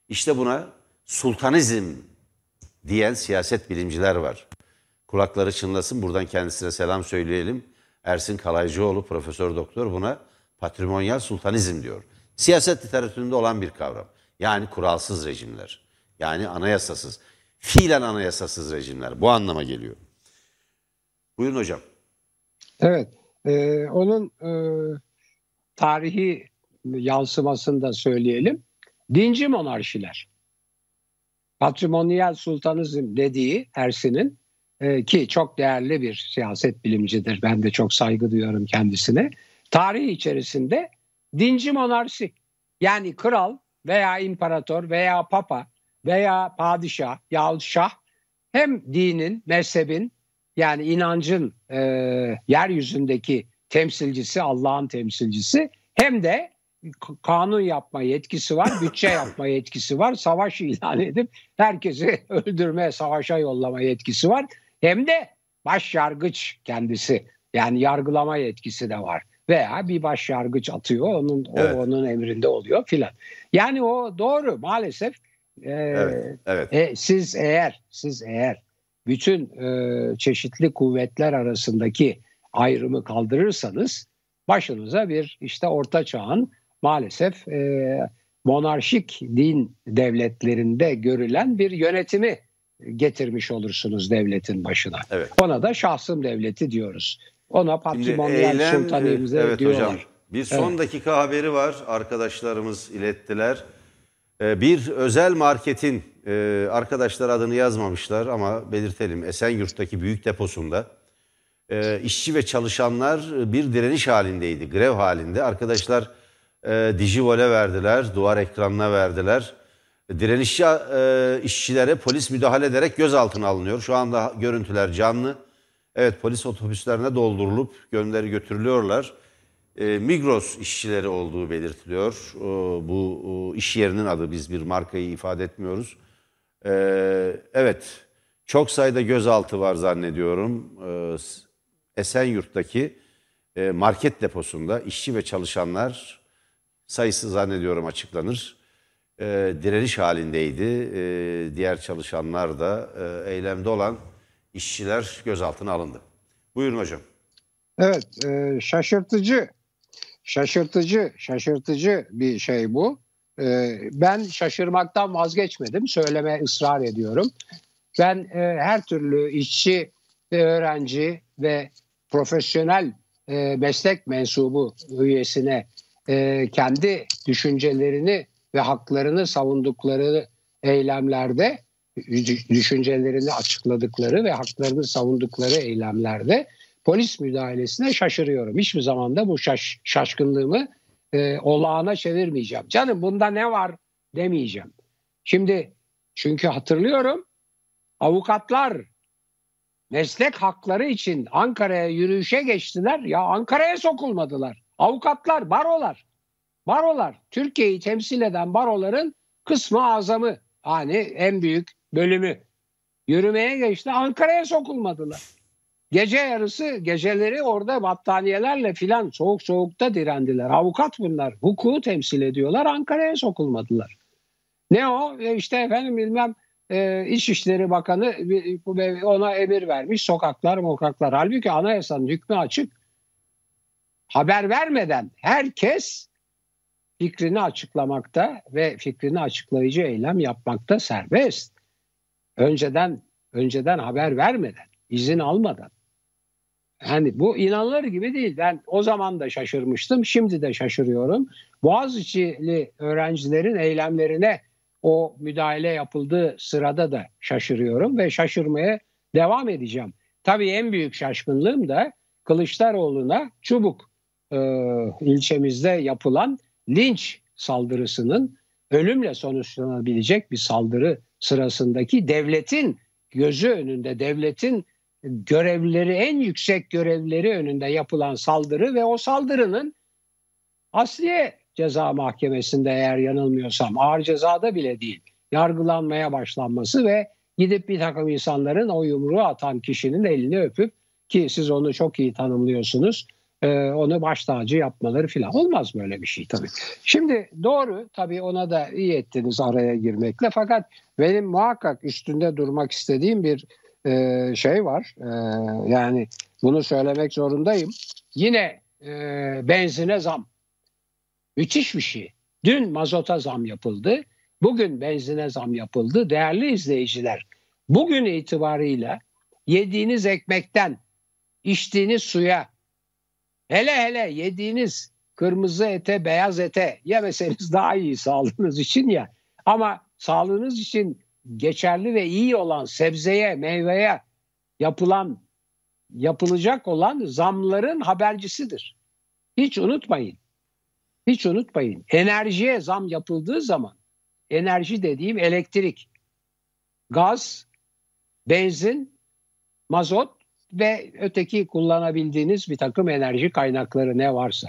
İşte buna sultanizm diyen siyaset bilimciler var. Kulakları çınlasın buradan kendisine selam söyleyelim. Ersin Kalaycıoğlu Profesör Doktor buna patrimonyal sultanizm diyor. Siyaset literatüründe olan bir kavram. Yani kuralsız rejimler. Yani anayasasız. Fiilen anayasasız rejimler. Bu anlama geliyor. Buyurun hocam. Evet. e, onun e, tarihi yansımasını da söyleyelim. Dinci monarşiler. Patrimonyal sultanizm dediği Ersin'in e, ki çok değerli bir siyaset bilimcidir. Ben de çok saygı duyuyorum kendisine. Tarih içerisinde dinci monarşi yani kral veya imparator veya papa veya padişah yahut şah hem dinin, mezhebin yani inancın e, yeryüzündeki temsilcisi, Allah'ın temsilcisi hem de kanun yapma yetkisi var, bütçe yapma yetkisi var, savaş ilan edip herkesi öldürme, savaşa yollama yetkisi var. Hem de baş yargıç kendisi yani yargılama yetkisi de var. Veya bir baş yargıç atıyor, onun Evet. o onun emrinde oluyor filan. Yani o doğru maalesef. e, Evet. Evet. e, siz eğer siz eğer bütün e, çeşitli kuvvetler arasındaki ayrımı kaldırırsanız başınıza bir işte orta çağın maalesef e, monarşik din devletlerinde görülen bir yönetimi getirmiş olursunuz devletin başına. Evet. Ona da şahsım devleti diyoruz. Ona patrimonyal eylem, sultanizm evet diyorlar. hocam. Bir son dakika haberi var. Arkadaşlarımız ilettiler. Ee, Bir özel marketin e, arkadaşlar adını yazmamışlar ama belirtelim Esenyurt'taki büyük deposunda e, işçi ve çalışanlar bir direniş halindeydi, grev halinde. Arkadaşlar e, dijivole verdiler, duvar ekranına verdiler. Direnişçi e, işçilere polis müdahale ederek gözaltına alınıyor. Şu anda görüntüler canlı. Evet polis otobüslerine doldurulup gönderi götürülüyorlar. E, Migros işçileri olduğu belirtiliyor. E, bu e, iş yerinin adı biz bir markayı ifade etmiyoruz. Ee, evet, çok sayıda gözaltı var zannediyorum. Ee, Esenyurt'taki e, market deposunda işçi ve çalışanlar sayısı zannediyorum açıklanır. Ee, direniş halindeydi. Ee, diğer çalışanlar da e, eylemde olan işçiler gözaltına alındı. Buyurun hocam. Evet, e, şaşırtıcı, şaşırtıcı, şaşırtıcı bir şey bu. E, ben şaşırmaktan vazgeçmedim, söyleme ısrar ediyorum. Ben e, her türlü işçi ve öğrenci ve profesyonel e, meslek mensubu üyesine e, kendi düşüncelerini ve haklarını savundukları eylemlerde, düşüncelerini açıkladıkları ve haklarını savundukları eylemlerde polis müdahalesine şaşırıyorum. Hiçbir zaman da bu şaş, şaşkınlığımı e, olağana çevirmeyeceğim. Canım bunda ne var demeyeceğim. Şimdi çünkü hatırlıyorum avukatlar meslek hakları için Ankara'ya yürüyüşe geçtiler. Ya Ankara'ya sokulmadılar. Avukatlar, barolar, barolar, Türkiye'yi temsil eden baroların kısmı azamı, hani en büyük bölümü yürümeye geçti. Ankara'ya sokulmadılar. Gece yarısı geceleri orada battaniyelerle filan soğuk soğukta direndiler. Avukat bunlar. Hukuku temsil ediyorlar. Ankara'ya sokulmadılar. Ne o? E işte efendim bilmem e, İçişleri Bakanı ona emir vermiş. Sokaklar mokaklar. Halbuki anayasanın hükmü açık. Haber vermeden herkes fikrini açıklamakta ve fikrini açıklayıcı eylem yapmakta serbest. Önceden önceden haber vermeden, izin almadan. Yani bu inanılır gibi değil. Ben o zaman da şaşırmıştım. Şimdi de şaşırıyorum. Boğaziçi'li öğrencilerin eylemlerine o müdahale yapıldığı sırada da şaşırıyorum ve şaşırmaya devam edeceğim. Tabii en büyük şaşkınlığım da Kılıçdaroğlu'na Çubuk e, ilçemizde yapılan linç saldırısının ölümle sonuçlanabilecek bir saldırı sırasındaki devletin gözü önünde, devletin görevlileri en yüksek görevlileri önünde yapılan saldırı ve o saldırının Asliye Ceza Mahkemesi'nde eğer yanılmıyorsam ağır cezada bile değil yargılanmaya başlanması ve gidip bir takım insanların o yumruğu atan kişinin elini öpüp ki siz onu çok iyi tanımlıyorsunuz onu baş tacı yapmaları falan olmaz böyle bir şey tabii. Şimdi doğru tabii ona da iyi ettiniz araya girmekle fakat benim muhakkak üstünde durmak istediğim bir e, şey var. E, yani bunu söylemek zorundayım. Yine e, benzine zam. Müthiş bir şey. Dün mazota zam yapıldı. Bugün benzine zam yapıldı. Değerli izleyiciler, bugün itibarıyla yediğiniz ekmekten, içtiğiniz suya, hele hele yediğiniz kırmızı ete, beyaz ete yemeseniz daha iyi sağlığınız için ya. Ama sağlığınız için geçerli ve iyi olan sebzeye, meyveye yapılan yapılacak olan zamların habercisidir. Hiç unutmayın. Hiç unutmayın. Enerjiye zam yapıldığı zaman enerji dediğim elektrik, gaz, benzin, mazot ve öteki kullanabildiğiniz bir takım enerji kaynakları ne varsa.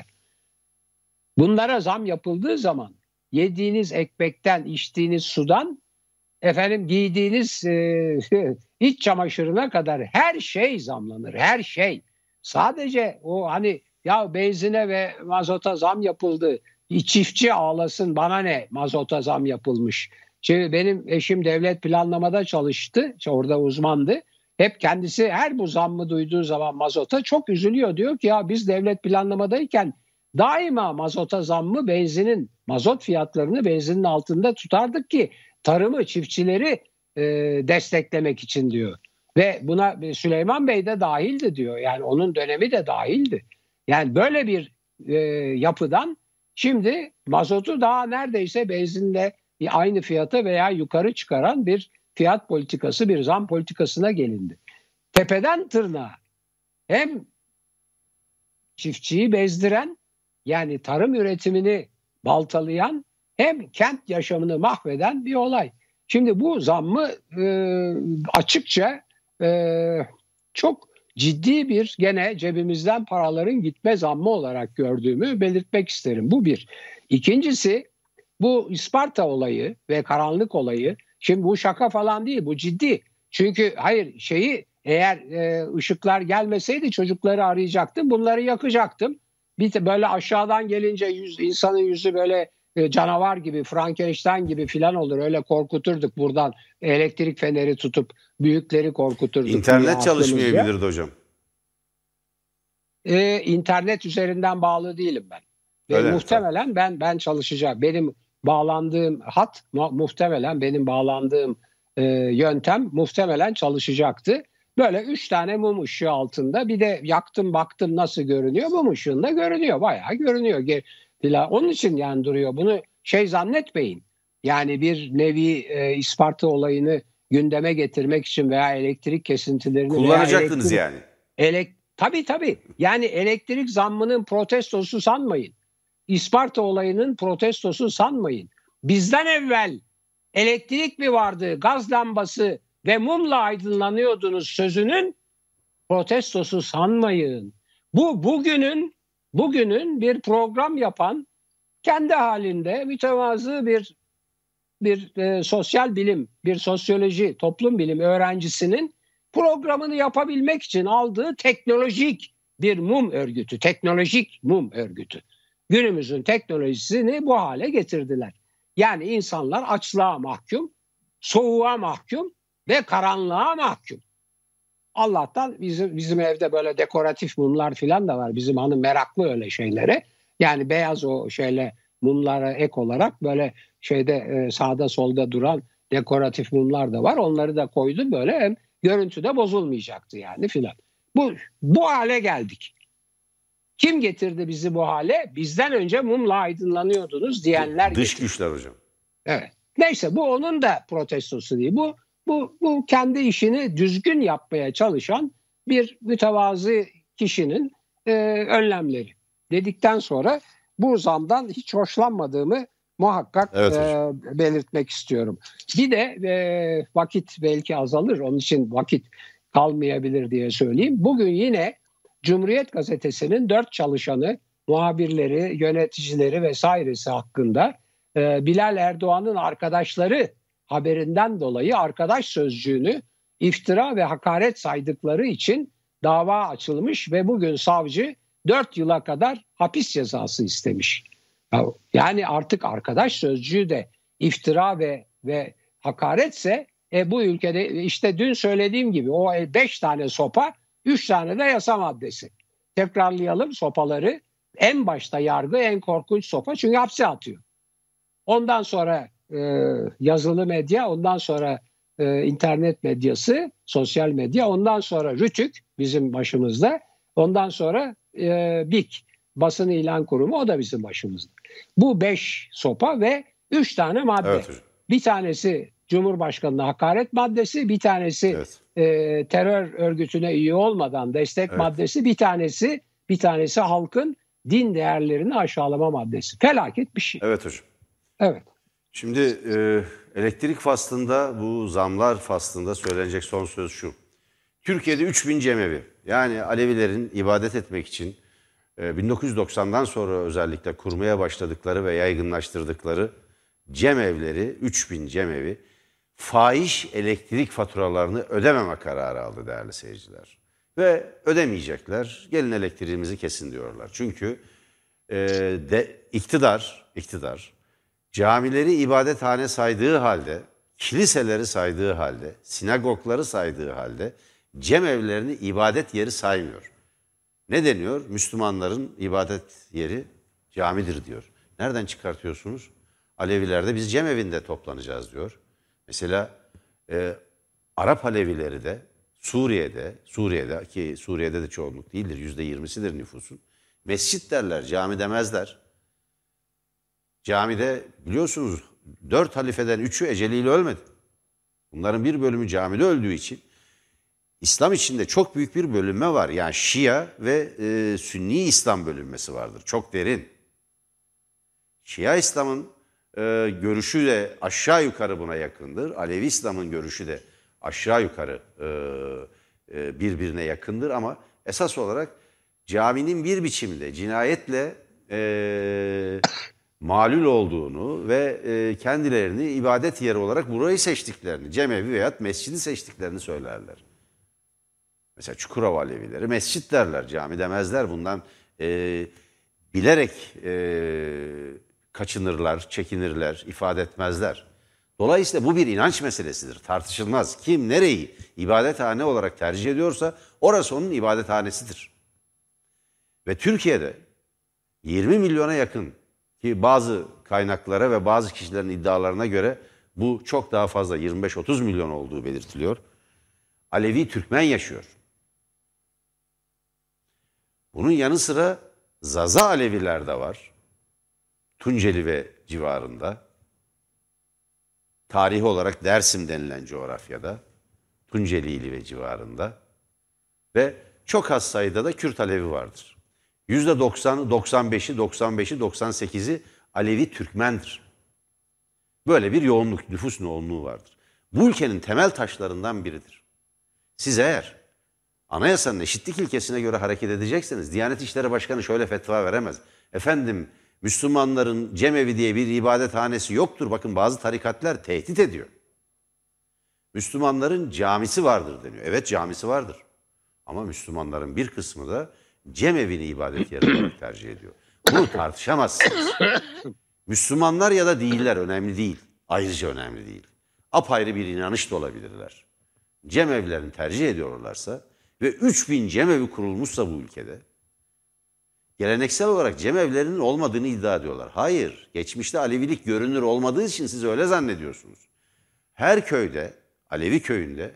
Bunlara zam yapıldığı zaman yediğiniz ekmekten, içtiğiniz sudan efendim giydiğiniz e, iç çamaşırına kadar her şey zamlanır. Her şey. Sadece o hani ya benzine ve mazota zam yapıldı. Çiftçi ağlasın bana ne mazota zam yapılmış. Şimdi benim eşim devlet planlamada çalıştı. Orada uzmandı. Hep kendisi her bu zammı duyduğu zaman mazota çok üzülüyor. Diyor ki ya biz devlet planlamadayken daima mazota zammı benzinin mazot fiyatlarını benzinin altında tutardık ki tarımı, çiftçileri e, desteklemek için diyor. Ve buna Süleyman Bey de dahildi diyor. Yani onun dönemi de dahildi. Yani böyle bir e, yapıdan şimdi mazotu daha neredeyse benzinle aynı fiyata veya yukarı çıkaran bir fiyat politikası, bir zam politikasına gelindi. Tepeden tırnağa hem çiftçiyi bezdiren yani tarım üretimini baltalayan hem kent yaşamını mahveden bir olay. Şimdi bu zammı e, açıkça e, çok ciddi bir gene cebimizden paraların gitme zammı olarak gördüğümü belirtmek isterim. Bu bir. İkincisi bu İsparta olayı ve karanlık olayı Şimdi bu şaka falan değil bu ciddi. Çünkü hayır şeyi eğer e, ışıklar gelmeseydi çocukları arayacaktım bunları yakacaktım. Bir de böyle aşağıdan gelince yüz, insanın yüzü böyle e, canavar gibi Frankenstein gibi filan olur. Öyle korkuturduk buradan elektrik feneri tutup büyükleri korkuturduk. İnternet çalışmayabilirdi hocam. Ee, internet üzerinden bağlı değilim ben. Ve Öyle muhtemelen ben ben çalışacağım. Benim bağlandığım hat muhtemelen benim bağlandığım e, yöntem muhtemelen çalışacaktı. Böyle üç tane mum ışığı altında bir de yaktım baktım nasıl görünüyor. Mum ışığında görünüyor bayağı görünüyor. Onun için yani duruyor. Bunu şey zannetmeyin. Yani bir nevi e, Isparta olayını gündeme getirmek için veya elektrik kesintilerini kullanacaktınız elektrik, yani. Elek, tabii tabii. Yani elektrik zammının protestosu sanmayın. İsparta olayının protestosu sanmayın. Bizden evvel elektrik mi vardı, gaz lambası ve mumla aydınlanıyordunuz sözünün protestosu sanmayın. Bu bugünün bugünün bir program yapan kendi halinde mütevazı bir bir e, sosyal bilim, bir sosyoloji, toplum bilim öğrencisinin programını yapabilmek için aldığı teknolojik bir mum örgütü, teknolojik mum örgütü. Günümüzün teknolojisini bu hale getirdiler. Yani insanlar açlığa mahkum, soğuğa mahkum ve karanlığa mahkum. Allah'tan bizim bizim evde böyle dekoratif mumlar falan da var. Bizim hanım meraklı öyle şeylere. Yani beyaz o şeyle mumlara ek olarak böyle şeyde e, sağda solda duran dekoratif mumlar da var. Onları da koydu böyle hem görüntü de bozulmayacaktı yani filan. Bu bu hale geldik. Kim getirdi bizi bu hale? Bizden önce mumla aydınlanıyordunuz diyenler Dış getirdi. güçler hocam. Evet. Neyse bu onun da protestosu değil. Bu bu bu kendi işini düzgün yapmaya çalışan bir mütevazı kişinin e, önlemleri. Dedikten sonra bu zamdan hiç hoşlanmadığımı muhakkak evet, e, belirtmek istiyorum. Bir de e, vakit belki azalır onun için vakit kalmayabilir diye söyleyeyim. Bugün yine Cumhuriyet Gazetesi'nin dört çalışanı, muhabirleri, yöneticileri vesairesi hakkında e, Bilal Erdoğan'ın arkadaşları haberinden dolayı arkadaş sözcüğünü iftira ve hakaret saydıkları için dava açılmış ve bugün savcı 4 yıla kadar hapis cezası istemiş. Yani artık arkadaş sözcüğü de iftira ve ve hakaretse e, bu ülkede işte dün söylediğim gibi o 5 tane sopa 3 tane de yasa maddesi. Tekrarlayalım sopaları. En başta yargı en korkunç sopa çünkü hapse atıyor. Ondan sonra e, yazılı medya, ondan sonra e, internet medyası, sosyal medya, ondan sonra Rütük bizim başımızda, ondan sonra e, BİK basın ilan kurumu o da bizim başımızda. Bu beş sopa ve üç tane madde. Evet, bir tanesi Cumhurbaşkanı'na hakaret maddesi, bir tanesi evet. e, terör örgütüne üye olmadan destek evet. maddesi, bir tanesi bir tanesi halkın din değerlerini aşağılama maddesi. Felaket bir şey. Evet hocam. Evet. Şimdi e, elektrik faslında bu zamlar faslında söylenecek son söz şu. Türkiye'de 3000 cemevi yani Alevilerin ibadet etmek için 1990'dan ee, sonra özellikle kurmaya başladıkları ve yaygınlaştırdıkları cemevleri, 3000 cemevi fahiş elektrik faturalarını ödememe kararı aldı değerli seyirciler. Ve ödemeyecekler, gelin elektriğimizi kesin diyorlar. Çünkü e, de, iktidar, iktidar camileri ibadethane saydığı halde, kiliseleri saydığı halde, sinagogları saydığı halde cemevlerini ibadet yeri saymıyor. Ne deniyor? Müslümanların ibadet yeri camidir diyor. Nereden çıkartıyorsunuz? Alevilerde biz cemevinde toplanacağız diyor. Mesela e, Arap Alevileri de Suriye'de, Suriye'de ki Suriye'de de çoğunluk değildir, yüzde yirmisidir nüfusun. Mescit derler, cami demezler. Camide biliyorsunuz dört halifeden üçü eceliyle ölmedi. Bunların bir bölümü camide öldüğü için İslam içinde çok büyük bir bölünme var. Yani Şia ve e, Sünni İslam bölünmesi vardır. Çok derin. Şia İslam'ın e, görüşü de aşağı yukarı buna yakındır. Alevi İslam'ın görüşü de aşağı yukarı e, e, birbirine yakındır. Ama esas olarak caminin bir biçimde cinayetle e, malul olduğunu ve e, kendilerini ibadet yeri olarak burayı seçtiklerini, cemevi veya mescidi seçtiklerini söylerler. Mesela Çukurova Alevileri mescit derler, cami demezler. Bundan e, bilerek e, kaçınırlar, çekinirler, ifade etmezler. Dolayısıyla bu bir inanç meselesidir, tartışılmaz. Kim nereyi ibadethane olarak tercih ediyorsa orası onun ibadethanesidir. Ve Türkiye'de 20 milyona yakın ki bazı kaynaklara ve bazı kişilerin iddialarına göre bu çok daha fazla 25-30 milyon olduğu belirtiliyor. Alevi Türkmen yaşıyor. Bunun yanı sıra Zaza Aleviler de var. Tunceli ve civarında. Tarihi olarak Dersim denilen coğrafyada. Tunceli'li ve civarında. Ve çok az sayıda da Kürt Alevi vardır. %90'ı, 95'i, 95'i, 98'i Alevi Türkmendir. Böyle bir yoğunluk, nüfus yoğunluğu vardır. Bu ülkenin temel taşlarından biridir. Siz eğer anayasanın eşitlik ilkesine göre hareket edecekseniz Diyanet İşleri Başkanı şöyle fetva veremez. Efendim Müslümanların cemevi diye bir ibadethanesi yoktur. Bakın bazı tarikatlar tehdit ediyor. Müslümanların camisi vardır deniyor. Evet camisi vardır. Ama Müslümanların bir kısmı da cemevini ibadet yeri olarak tercih ediyor. Bunu tartışamazsınız. Müslümanlar ya da değiller önemli değil. Ayrıca önemli değil. Apayrı bir inanış da olabilirler. Cemevlerini tercih ediyorlarsa ve 3000 cemevi kurulmuşsa bu ülkede geleneksel olarak cemevlerinin olmadığını iddia ediyorlar. Hayır, geçmişte Alevilik görünür olmadığı için siz öyle zannediyorsunuz. Her köyde, Alevi köyünde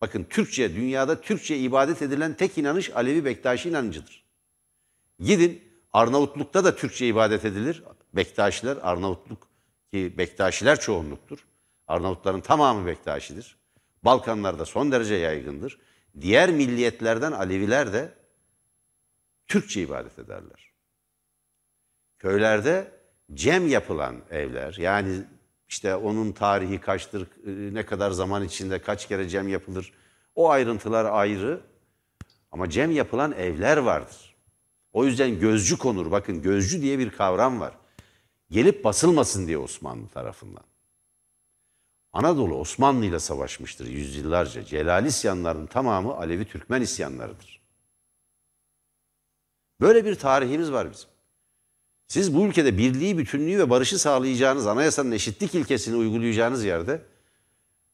Bakın Türkçe, dünyada Türkçe ibadet edilen tek inanış Alevi Bektaşi inancıdır. Gidin Arnavutluk'ta da Türkçe ibadet edilir. Bektaşiler, Arnavutluk ki Bektaşiler çoğunluktur. Arnavutların tamamı Bektaşidir. Balkanlarda son derece yaygındır. Diğer milliyetlerden Aleviler de Türkçe ibadet ederler. Köylerde cem yapılan evler yani işte onun tarihi kaçtır, e, ne kadar zaman içinde kaç kere cem yapılır. O ayrıntılar ayrı. Ama cem yapılan evler vardır. O yüzden gözcü konur. Bakın gözcü diye bir kavram var. Gelip basılmasın diye Osmanlı tarafından. Anadolu Osmanlı ile savaşmıştır yüzyıllarca. Celal isyanlarının tamamı Alevi Türkmen isyanlarıdır. Böyle bir tarihimiz var bizim. Siz bu ülkede birliği, bütünlüğü ve barışı sağlayacağınız, anayasanın eşitlik ilkesini uygulayacağınız yerde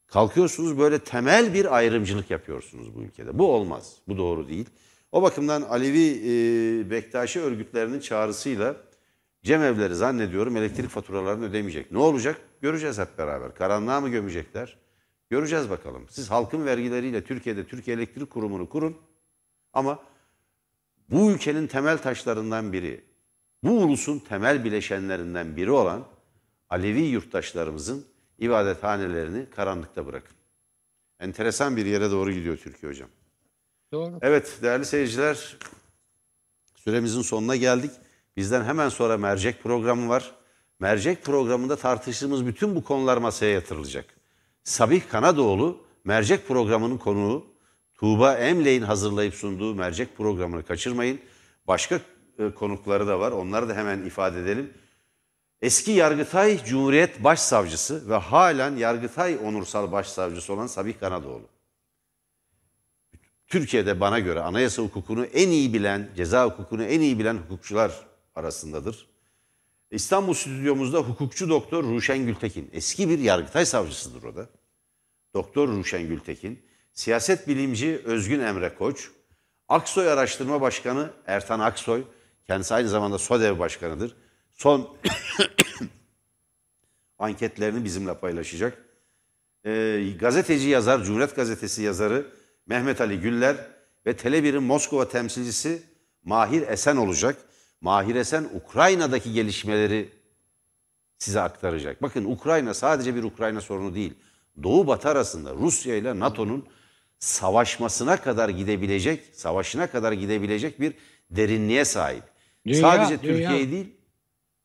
kalkıyorsunuz böyle temel bir ayrımcılık yapıyorsunuz bu ülkede. Bu olmaz, bu doğru değil. O bakımdan Alevi e, Bektaşi örgütlerinin çağrısıyla cemevleri zannediyorum elektrik faturalarını ödemeyecek. Ne olacak? Göreceğiz hep beraber. Karanlığa mı gömecekler? Göreceğiz bakalım. Siz halkın vergileriyle Türkiye'de Türkiye Elektrik Kurumu'nu kurun ama bu ülkenin temel taşlarından biri bu ulusun temel bileşenlerinden biri olan Alevi yurttaşlarımızın ibadethanelerini karanlıkta bırakın. Enteresan bir yere doğru gidiyor Türkiye hocam. Doğru. Evet değerli seyirciler süremizin sonuna geldik. Bizden hemen sonra mercek programı var. Mercek programında tartıştığımız bütün bu konular masaya yatırılacak. Sabih Kanadoğlu mercek programının konuğu Tuğba Emley'in hazırlayıp sunduğu mercek programını kaçırmayın. Başka e, konukları da var. Onları da hemen ifade edelim. Eski Yargıtay Cumhuriyet Başsavcısı ve halen Yargıtay Onursal Başsavcısı olan Sabih Kanadoğlu. Türkiye'de bana göre anayasa hukukunu en iyi bilen, ceza hukukunu en iyi bilen hukukçular arasındadır. İstanbul stüdyomuzda hukukçu doktor Ruşen Gültekin. Eski bir Yargıtay savcısıdır o da. Doktor Ruşen Gültekin. Siyaset bilimci Özgün Emre Koç. Aksoy Araştırma Başkanı Ertan Aksoy. Kendisi aynı zamanda SODEV başkanıdır. Son anketlerini bizimle paylaşacak. Ee, gazeteci yazar, Cumhuriyet Gazetesi yazarı Mehmet Ali Güller ve Tele1'in Moskova temsilcisi Mahir Esen olacak. Mahir Esen Ukrayna'daki gelişmeleri size aktaracak. Bakın Ukrayna sadece bir Ukrayna sorunu değil. Doğu Batı arasında Rusya ile NATO'nun savaşmasına kadar gidebilecek, savaşına kadar gidebilecek bir derinliğe sahip. Dünya, Sadece Türkiye'yi değil,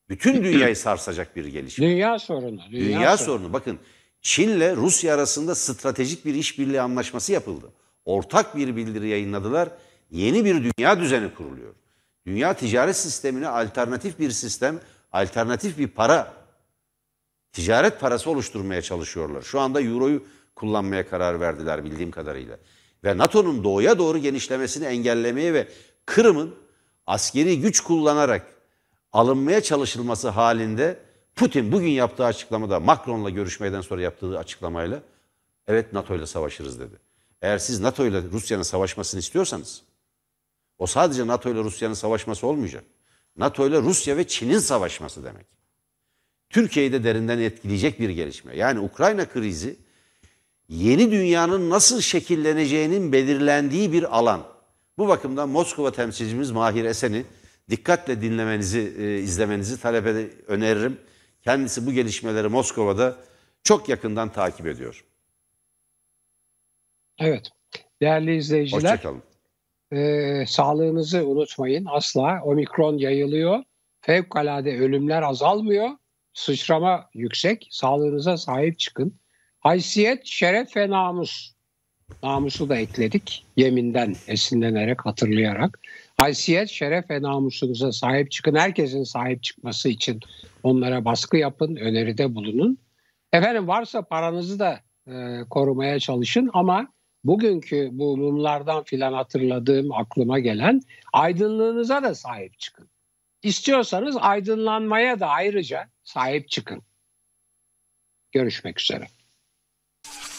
bütün dünyayı sarsacak bir gelişme. Dünya sorunu. Dünya, dünya sorunu. sorunu. Bakın Çin'le Rusya arasında stratejik bir işbirliği anlaşması yapıldı. Ortak bir bildiri yayınladılar. Yeni bir dünya düzeni kuruluyor. Dünya ticaret sistemine alternatif bir sistem, alternatif bir para, ticaret parası oluşturmaya çalışıyorlar. Şu anda Euro'yu kullanmaya karar verdiler bildiğim kadarıyla. Ve NATO'nun doğuya doğru genişlemesini engellemeye ve Kırım'ın askeri güç kullanarak alınmaya çalışılması halinde Putin bugün yaptığı açıklamada Macron'la görüşmeden sonra yaptığı açıklamayla evet NATO ile savaşırız dedi. Eğer siz NATO ile Rusya'nın savaşmasını istiyorsanız o sadece NATO ile Rusya'nın savaşması olmayacak. NATO ile Rusya ve Çin'in savaşması demek. Türkiye'yi de derinden etkileyecek bir gelişme. Yani Ukrayna krizi yeni dünyanın nasıl şekilleneceğinin belirlendiği bir alan. Bu bakımdan Moskova temsilcimiz Mahir Esen'i dikkatle dinlemenizi, e, izlemenizi talep ede- öneririm. Kendisi bu gelişmeleri Moskova'da çok yakından takip ediyor. Evet. Değerli izleyiciler, Hoşçakalın. e, sağlığınızı unutmayın asla. Omikron yayılıyor. Fevkalade ölümler azalmıyor. Sıçrama yüksek. Sağlığınıza sahip çıkın. Haysiyet, şeref ve namus. Namusu da ekledik. Yeminden esinlenerek, hatırlayarak. Haysiyet, şeref ve namusunuza sahip çıkın. Herkesin sahip çıkması için onlara baskı yapın, öneride bulunun. Efendim varsa paranızı da e, korumaya çalışın ama bugünkü bu mumlardan filan hatırladığım aklıma gelen aydınlığınıza da sahip çıkın. İstiyorsanız aydınlanmaya da ayrıca sahip çıkın. Görüşmek üzere. you